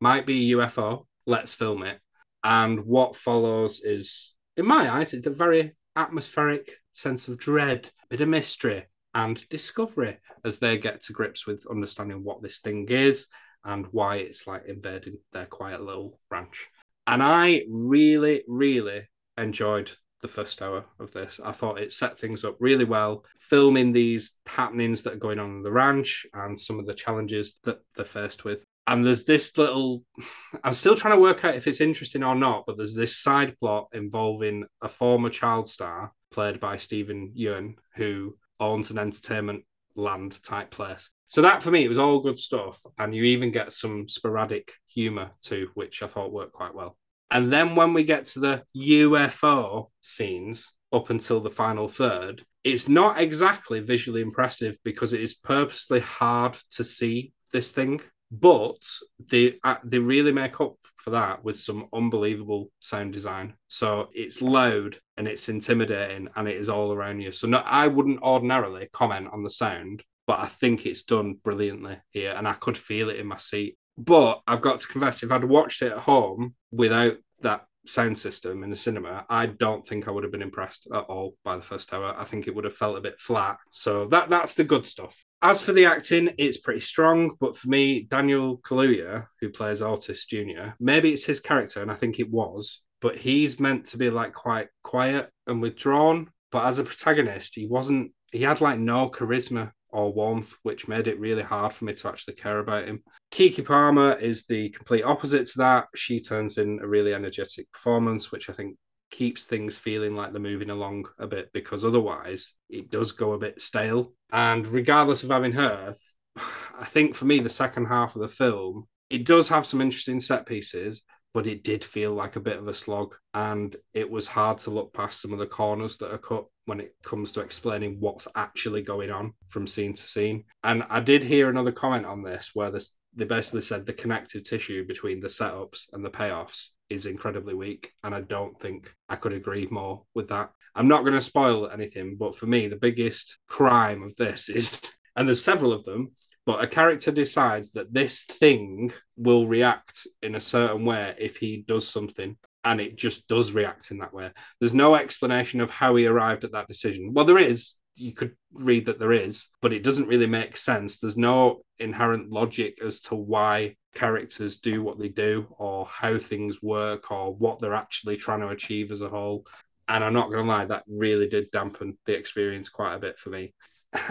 might be a UFO. Let's film it. And what follows is, in my eyes, it's a very atmospheric sense of dread, bit of mystery and discovery as they get to grips with understanding what this thing is and why it's like invading their quiet little ranch. And I really, really enjoyed the first hour of this. I thought it set things up really well, filming these happenings that are going on in the ranch and some of the challenges that they're faced with. And there's this little, I'm still trying to work out if it's interesting or not, but there's this side plot involving a former child star played by Steven Yeun, who owns an entertainment land type place. So that for me, it was all good stuff. And you even get some sporadic humor too, which I thought worked quite well. And then when we get to the UFO scenes up until the final third, it's not exactly visually impressive because it is purposely hard to see this thing. But they uh, they really make up for that with some unbelievable sound design. So it's loud and it's intimidating and it is all around you. So no, I wouldn't ordinarily comment on the sound, but I think it's done brilliantly here and I could feel it in my seat. But I've got to confess, if I'd watched it at home without that sound system in the cinema, I don't think I would have been impressed at all by the first hour. I think it would have felt a bit flat. So that that's the good stuff. As for the acting, it's pretty strong, but for me, Daniel Kaluuya, who plays Otis Jr., maybe it's his character, and I think it was, but he's meant to be like quite quiet and withdrawn. But as a protagonist, he wasn't. He had like no charisma or warmth, which made it really hard for me to actually care about him. Keke Palmer is the complete opposite to that. She turns in a really energetic performance, which I think keeps things feeling like they're moving along a bit because otherwise it does go a bit stale. And regardless of having her, I think for me, the second half of the film, it does have some interesting set pieces, but it did feel like a bit of a slog. And it was hard to look past some of the corners that are cut when it comes to explaining what's actually going on from scene to scene. And I did hear another comment on this where this, they basically said the connective tissue between the setups and the payoffs is incredibly weak. And I don't think I could agree more with that. I'm not going to spoil anything, but for me, the biggest crime of this is, and there's several of them, but a character decides that this thing will react in a certain way if he does something and it just does react in that way. There's no explanation of how he arrived at that decision. Well there is. You could read that there is but it doesn't really make sense. There's no inherent logic as to why characters do what they do or how things work or what they're actually trying to achieve as a whole. And i'm not going to lie that really did dampen the experience quite a bit for me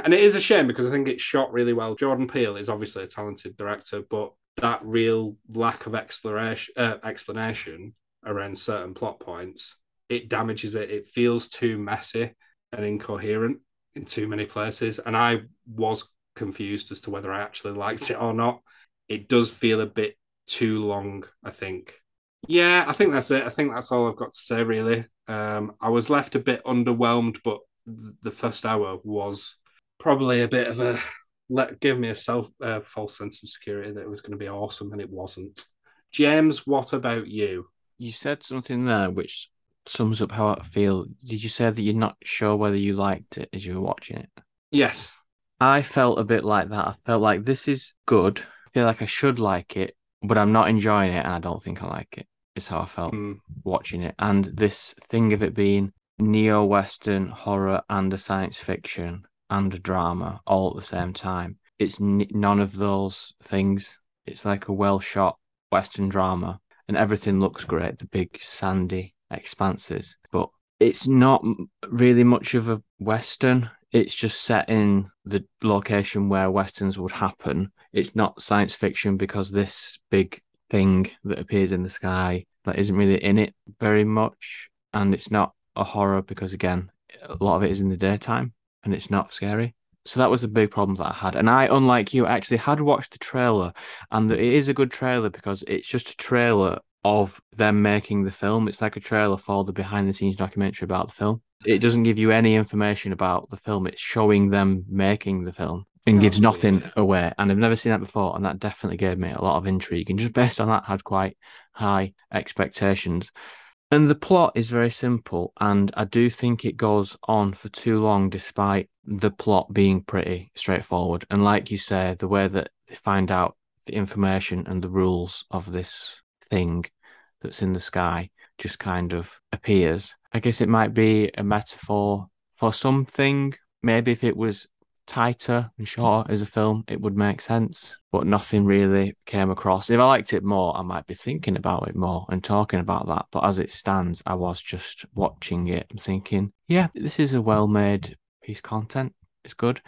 and it is a shame because I think it's shot really well. Jordan Peele is obviously a talented director, but that real lack of exploration uh, explanation around certain plot points it damages it. It feels too messy and incoherent in too many places, and I was confused as to whether I actually liked it or not. It does feel a bit too long, I think. Yeah, I think that's it. I think that's all I've got to say, really. Um, I was left a bit underwhelmed, but the first hour was probably a bit of a let give me a self uh, false sense of security that it was going to be awesome and it wasn't. James, what about you? You said something there which sums up how I feel. Did you say that you're not sure whether you liked it as you were watching it? Yes. I felt a bit like that. I felt like this is good. I feel like I should like it, but I'm not enjoying it and I don't think I like it. Is how I felt Mm. watching it. And this thing of it being neo western horror and a science fiction and drama all at the same time. It's n- none of those things. It's like a well shot western drama and everything looks great. The big sandy expanses, but it's not really much of a western. It's just set in the location where westerns would happen. It's not science fiction because this big thing that appears in the sky that isn't really in it very much, and it's not a horror because again, a lot of it is in the daytime and it's not scary. So that was the big problem that I had. And I, unlike you, actually had watched the trailer, and it is a good trailer because it's just a trailer of them making the film. It's like a trailer for the behind the scenes documentary about the film. It doesn't give you any information about the film. It's showing them making the film and That's gives nothing weird. away. And I've never seen that before, and that definitely gave me a lot of intrigue. And just based on that, had quite high expectations. And the plot is very simple, and I do think it goes on for too long, despite the plot being pretty straightforward. And like you say, the way that they find out the information and the rules of this thing that's in the sky just kind of appears. I guess it might be a metaphor for something. Maybe if it was tighter and hmm. shorter as a film, it would make sense. But nothing really came across. If I liked it more, I might be thinking about it more and talking about that. But as it stands, I was just watching it and thinking, yeah, this is a well made piece of content. It's good.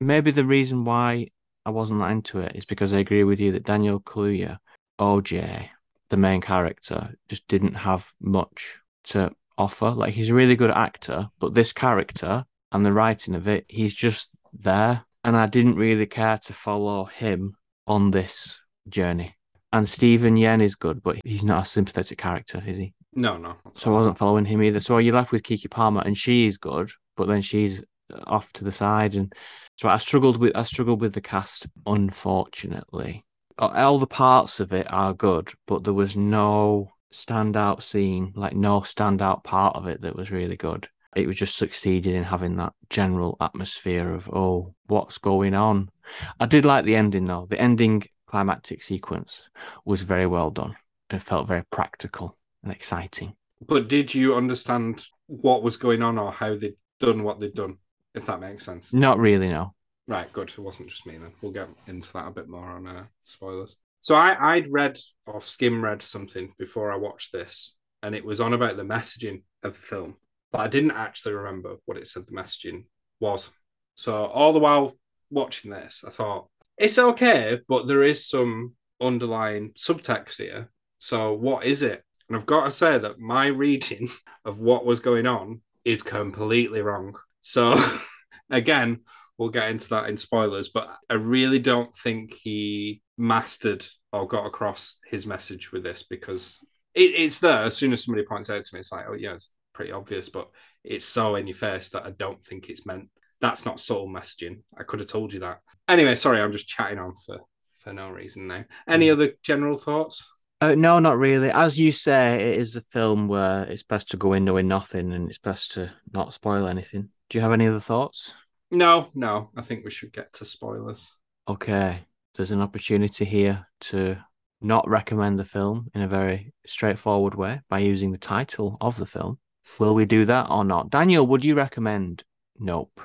Maybe the reason why I wasn't that into it is because I agree with you that Daniel Kaluuya, OJ, the main character, just didn't have much to offer. Like he's a really good actor, but this character and the writing of it, he's just there. And I didn't really care to follow him on this journey. And Steven Yeun is good, but he's not a sympathetic character, is he? No, no. So I wasn't following him either. So you're left with Keke Palmer, and she is good, but then she's off to the side, and so I struggled with I struggled with the cast. Unfortunately, all the parts of it are good, but there was no standout scene, like no standout part of it that was really good. It was just succeeded in having that general atmosphere of oh, what's going on. I did like the ending though. The ending climactic sequence was very well done. It felt very practical and exciting. But did you understand what was going on or how they'd done what they'd done? If that makes sense. Not really, no. Right, good. It wasn't just me then. We'll get into that a bit more on uh, spoilers. So I, I'd read or skim read something before I watched this, and it was on about the messaging of the film, but I didn't actually remember what it said the messaging was. So all the while watching this, I thought it's okay, but there is some underlying subtext here. So what is it? And I've got to say that my reading of what was going on is completely wrong. So again, we'll get into that in spoilers, but I really don't think he mastered or got across his message with this because it, it's there. As soon as somebody points out to me, it's like, oh, it's pretty obvious, but it's so in your face that I don't think it's meant. That's not subtle messaging. I could have told you that. Anyway, sorry, I'm just chatting on for, for no reason now. Any other general thoughts? Uh, no, not really. As you say, it is a film where it's best to go in knowing nothing and it's best to not spoil anything. Do you have any other thoughts? No, no. I think we should get to spoilers. Okay, there's an opportunity here to not recommend the film in a very straightforward way by using the title of the film. Will we do that or not? Daniel, would you recommend Nope?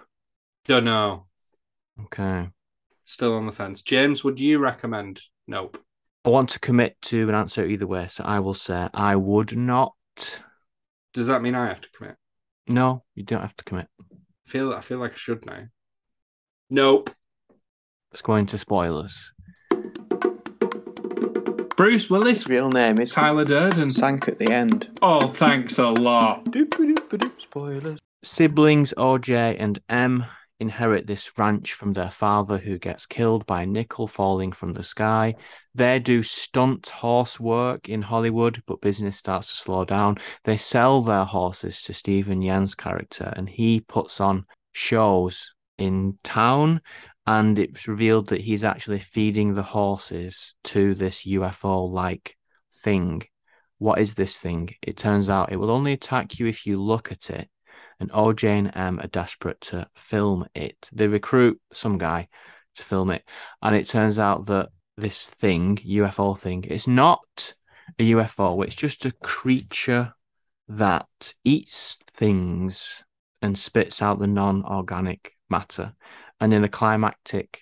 Don't know. Okay. Still on the fence. James, would you recommend? Nope. I want to commit to an answer either way, so I will say I would not. Does that mean I have to commit? No, you don't have to commit. I feel I feel like I should now. Nope. It's going to spoilers. Bruce Willis, Real name is Tyler Durden. sank at the end. Oh, thanks a lot. Spoilers. Siblings OJ and Em inherit this ranch from their father, who gets killed by a nickel falling from the sky. They do stunt horse work in Hollywood, but business starts to slow down. They sell their horses to Steven Yeun's character, and he puts on shows in town. And it's revealed that he's actually feeding the horses to this UFO like thing. What is this thing? It turns out it will only attack you if you look at it and OJ and Em are desperate to film it. They recruit some guy to film it, and it turns out that this thing, UFO thing, it's not a UFO. It's just a creature that eats things and spits out the non-organic matter. And in a climactic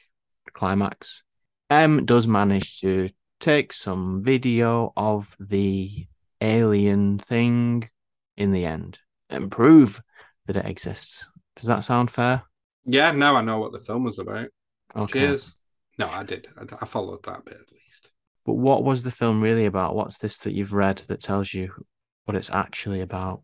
climax, Em does manage to take some video of the alien thing in the end and prove that it exists. Does that sound fair? Yeah, now I know what the film was about. Okay. Cheers. No, I did. I, I followed that bit at least. But what was the film really about? What's this that you've read that tells you what it's actually about?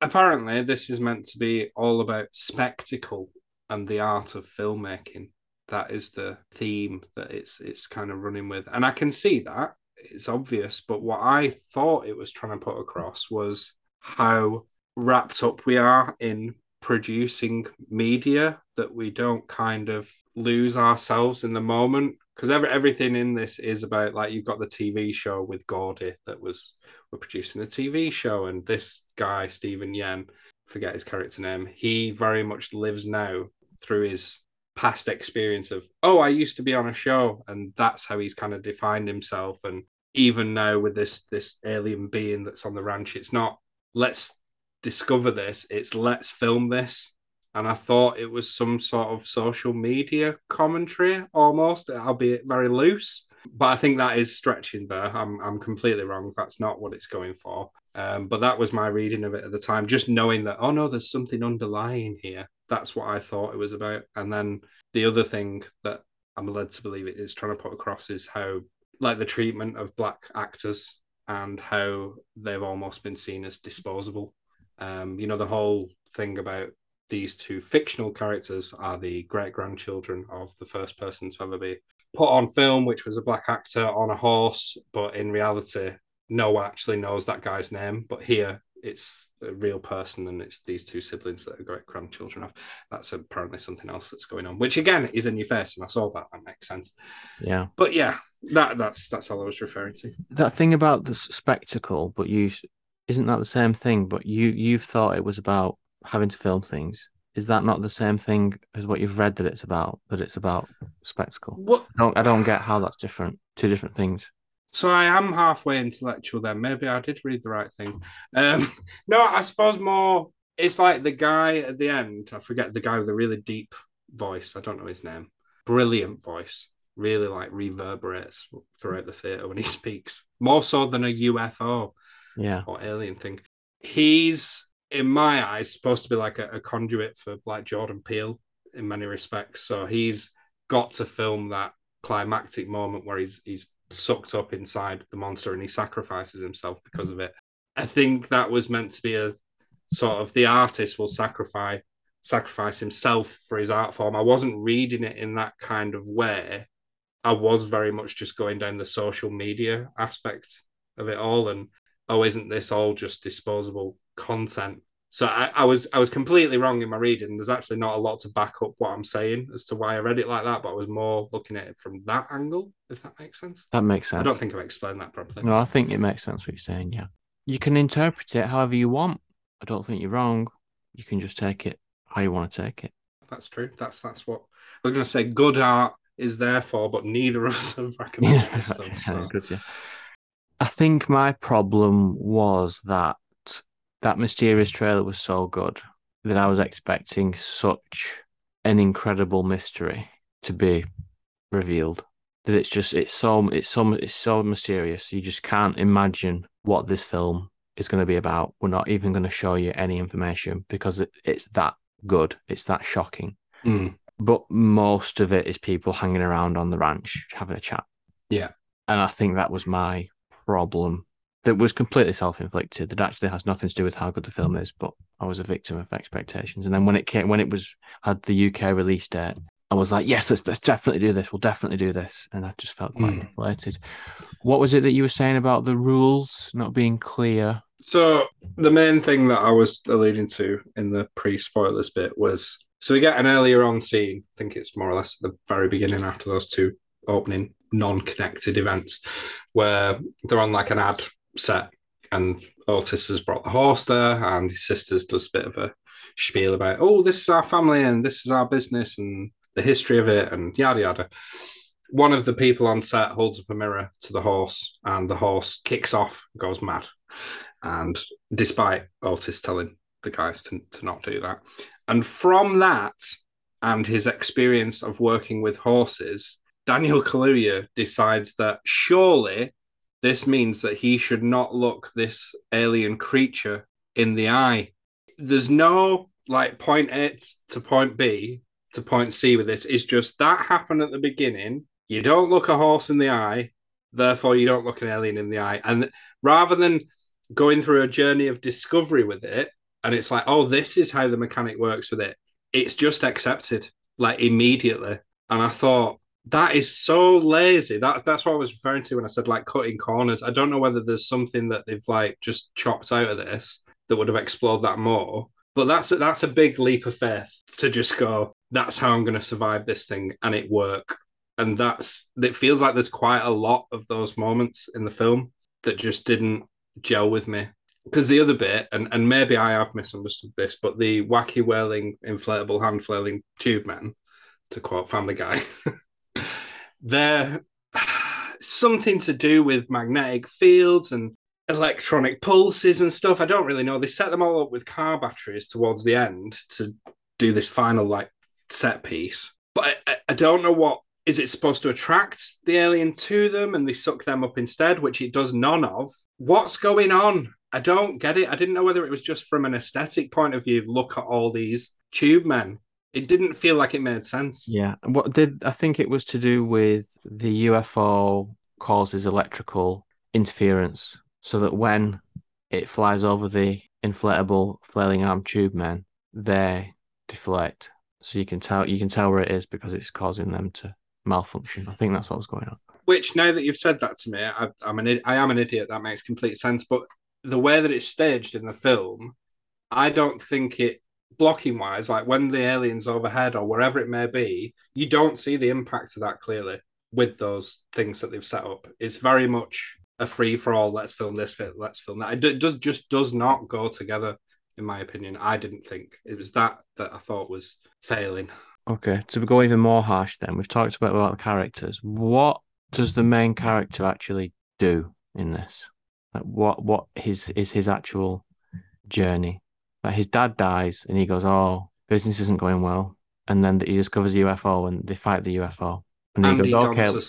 Apparently, this is meant to be all about spectacle and the art of filmmaking. That is the theme that it's it's kind of running with, and I can see that. it's obvious. But what I thought it was trying to put across was how wrapped up we are in producing media that we don't kind of lose ourselves in the moment because every, everything in this is about like you've got the TV show with Gordy that was we're producing a TV show and this guy Steven Yeun forget his character name he very much lives now through his past experience of oh I used to be on a show and that's how he's kind of defined himself and even now with this this alien being that's on the ranch it's not let's discover this it's let's film this and I thought it was some sort of social media commentary almost, albeit very loose. But I think that is stretching there. I'm I'm completely wrong. That's not what it's going for. Um, but that was my reading of it at the time, just knowing that oh no, there's something underlying here. That's what I thought it was about. And then the other thing that I'm led to believe it is trying to put across is how like the treatment of black actors and how they've almost been seen as disposable. Um, you know, the whole thing about these two fictional characters are the great grandchildren of the first person to ever be put on film, which was a black actor on a horse. But in reality, no one actually knows that guy's name. But here, it's a real person, and it's these two siblings that are great grandchildren of. That's apparently something else that's going on, which again is in your face, and I saw that. That makes sense. Yeah. But yeah, that that's that's all I was referring to. That thing about the spectacle, but you isn't that the same thing? But you you've thought it was about having to film things. Is that not the same thing as what you've read that it's about? That it's about spectacle. What? I don't I don't get how that's different. Two different things. So I am halfway intellectual then. Maybe I did read the right thing. Um, no, I suppose more. It's like the guy at the end. I forget the guy with the really deep voice. I don't know his name. Brilliant voice. Really like reverberates throughout the theater when he speaks. More so than a UFO Yeah. or alien thing. He's in my eyes supposed to be like a, a conduit for like Jordan Peele in many respects. So he's got to film that climactic moment where he's he's sucked up inside the monster and he sacrifices himself because mm-hmm. of it. I think that was meant to be a sort of the artist will sacrifice sacrifice himself for his art form. I wasn't reading it in that kind of way. I was very much just going down the social media aspect of it all and oh, isn't this all just disposable content? So I, I was I was completely wrong in my reading. There's actually not a lot to back up what I'm saying as to why I read it like that, but I was more looking at it from that angle, if that makes sense. That makes sense. I don't think I've explained that properly. No, I think it makes sense what you're saying. Yeah, you can interpret it however you want. I don't think you're wrong. You can just take it how you want to take it. That's true. That's that's what I was going to say. Good art is there for, but neither of us have recommended Yeah, this film. so- good. Yeah. I think my problem was that that mysterious trailer was so good that I was expecting such an incredible mystery to be revealed. That it's just it's so it's so it's so mysterious. You just can't imagine what this film is going to be about. We're not even going to show you any information because it, it's that good. It's that shocking. Mm. But most of it is people hanging around on the ranch having a chat. Yeah. And I think that was my problem. That was completely self inflicted. That actually has nothing to do with how good the film is, but I was a victim of expectations. And then when it came, when it was had the UK release date, I was like, yes, let's, let's definitely do this. We'll definitely do this. And I just felt quite Mm. deflated. What was it that you were saying about the rules not being clear? So the main thing that I was alluding to in the pre-spoilers bit was so we get an earlier on scene. I think it's more or less at the very beginning after those two opening non-connected events, where they're on like an ad set, and Otis has brought the horse there, and his sisters does a bit of a spiel about, oh, this is our family and this is our business and the history of it and yada yada. One of the people on set holds up a mirror to the horse, and the horse kicks off, goes mad. And despite Otis telling the guys to, to not do that. And from that and his experience of working with horses, Daniel Kaluuya decides that surely this means that he should not look this alien creature in the eye. There's no like point A to point B to point C with this. It's just that happened at the beginning. You don't look a horse in the eye, therefore you don't look an alien in the eye. And rather than going through a journey of discovery with it, and it's like, oh, this is how the mechanic works with it. It's just accepted like immediately. And I thought, that is so lazy. That's that's what I was referring to when I said like cutting corners. I don't know whether there's something that they've like just chopped out of this that would have explored that more. But that's that's a big leap of faith to just go. That's how I'm going to survive this thing, and it work. And that's it. Feels like there's quite a lot of those moments in the film that just didn't gel with me. Because the other bit, and, and maybe I have misunderstood this, but the wacky whirling inflatable hand flailing tube men, to quote Family Guy, they're something to do with magnetic fields and electronic pulses and stuff. I don't really know. They set them all up with car batteries towards the end to do this final like set piece. But I, I don't know what is it supposed to attract the alien to them and they suck them up instead, which it does none of. What's going on? I don't get it. I didn't know whether it was just from an aesthetic point of view. Look at all these tube men. It didn't feel like it made sense. Yeah. What did I think it was to do with the UFO causes electrical interference so that when it flies over the inflatable flailing arm tube men, they deflect. So you can tell you can tell where it is because it's causing them to malfunction. I think that's what was going on. Which now that you've said that to me, I, I'm an I am an idiot. That makes complete sense. But the way that it's staged in the film, I don't think it blocking wise, like when the aliens overhead or wherever it may be, you don't see the impact of that clearly with those things that they've set up. It's very much a free for all. Let's film this, let's film that. It does just does not go together, in my opinion. I didn't think it was that that I thought was failing. Okay, to go even more harsh, then we've talked about about the characters. What does the main character actually do in this? Like what what his is his actual journey? Like his dad dies, and he goes, "Oh, business isn't going well," and then he discovers a UFO, and they fight the UFO, and, and he goes, "Okay." A,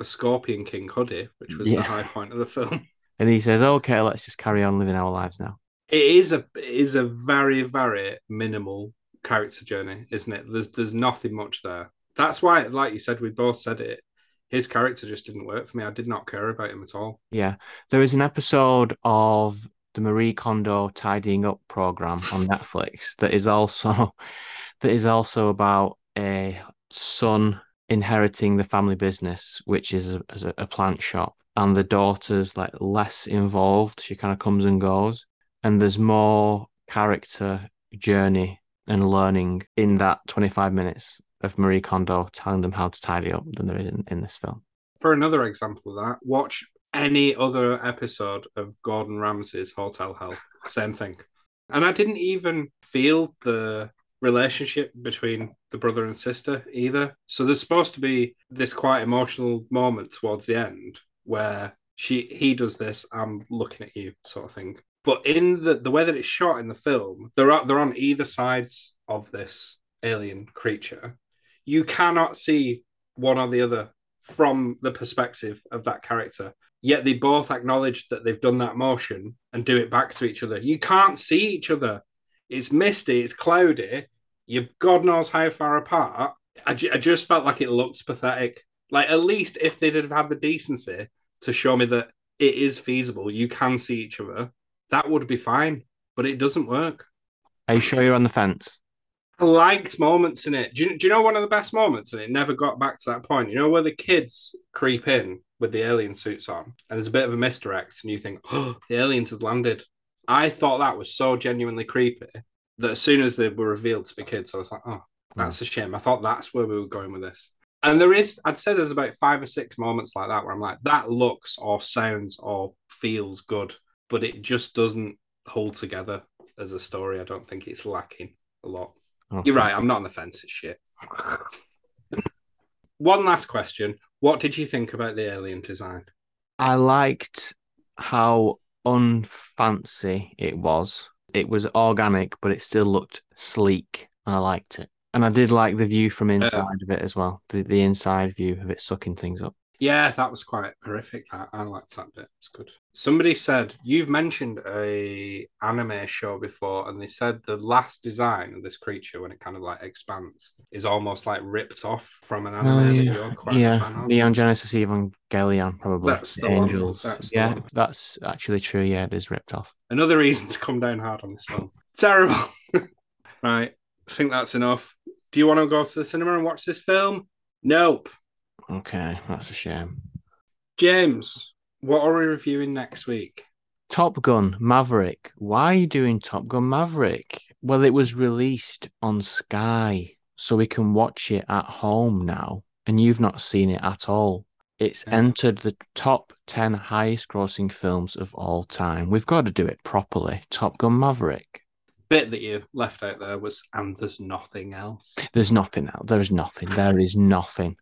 a, Scorpion King hoodie, which was yeah. the high point of the film. And he says, "Okay, let's just carry on living our lives now." It is a it is a very very minimal character journey, isn't it? There's there's nothing much there. That's why, like you said, we both said it. His character just didn't work for me. I did not care about him at all. Yeah, there is an episode of the Marie Kondo tidying up program on Netflix that is also that is also about a son inheriting the family business, which is a, a plant shop, and the daughter's like less involved. She kind of comes and goes, and there's more character journey and learning in that 25 minutes of Marie Kondo telling them how to tidy up than there is in, in this film. For another example of that, watch any other episode of Gordon Ramsay's Hotel Hell. Same thing. And I didn't even feel the relationship between the brother and sister either. So there's supposed to be this quite emotional moment towards the end where she he does this, I'm looking at you sort of thing. But in the the way that it's shot in the film, they're they're on either sides of this alien creature. You cannot see one or the other from the perspective of that character. Yet they both acknowledge that they've done that motion and do it back to each other. You can't see each other. It's misty, it's cloudy. You're God knows how far apart. I, ju- I just felt like it looked pathetic. Like, at least if they'd have had the decency to show me that it is feasible, you can see each other, that would be fine. But it doesn't work. Are you sure you're on the fence? I liked moments in it. Do you, do you know one of the best moments? And it never got back to that point. You know where the kids creep in with the alien suits on, and there's a bit of a misdirect, and you think, oh, the aliens have landed. I thought that was so genuinely creepy that as soon as they were revealed to be kids, I was like, oh, that's a shame. I thought that's where we were going with this. And there is, I'd say there's about five or six moments like that where I'm like, that looks or sounds or feels good, but it just doesn't hold together as a story. I don't think it's lacking a lot. Okay. You're right. I'm not on the fence. It's shit. One last question. What did you think about the alien design? I liked how unfancy it was. It was organic, but it still looked sleek, and I liked it. And I did like the view from inside uh, of it as well. The the inside view of it sucking things up. Yeah, that was quite horrific. I, I liked that bit. It's good. Somebody said you've mentioned a anime show before, and they said the last design of this creature, when it kind of like expands, is almost like ripped off from an anime. Uh, yeah, yeah. Neon Genesis Evangelion, probably. That's the Angels. One. That's yeah, that's actually true. Yeah, it is ripped off. Another reason to come down hard on this one. Terrible. right, I think that's enough. Do you want to go to the cinema and watch this film? Nope. Okay, that's a shame. James, what are we reviewing next week? Top Gun Maverick. Why are you doing Top Gun Maverick? Well, it was released on Sky, so we can watch it at home now, and you've not seen it at all. It's Yeah. entered the top 10 highest grossing films of all time. We've got to do it properly. Top Gun Maverick. Bit that you left out there was, and there's nothing else. There's nothing out. There is nothing. There is nothing.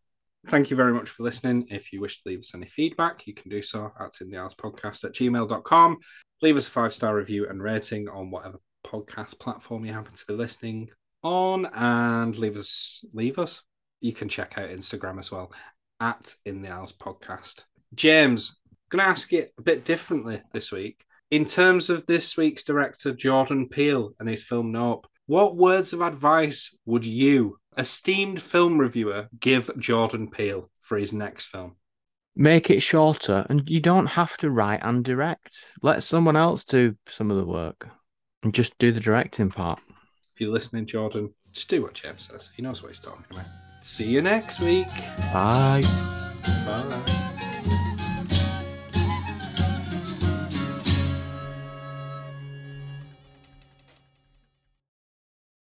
Thank you very much for listening. If you wish to leave us any feedback, you can do so at in the aisles podcast at gmail.com. Leave us a five star review and rating on whatever podcast platform you happen to be listening on, and leave us leave us. You can check out Instagram as well at in the aisles podcast. James, gonna ask it a bit differently this week. In terms of this week's director, Jordan Peele, and his film Nope, what words of advice would you, esteemed film reviewer, give Jordan Peele for his next film? Make it shorter, and you don't have to write and direct. Let someone else do some of the work and just do the directing part. If you're listening, Jordan, just do what James says. He knows what he's talking about. See you next week. Bye. Bye.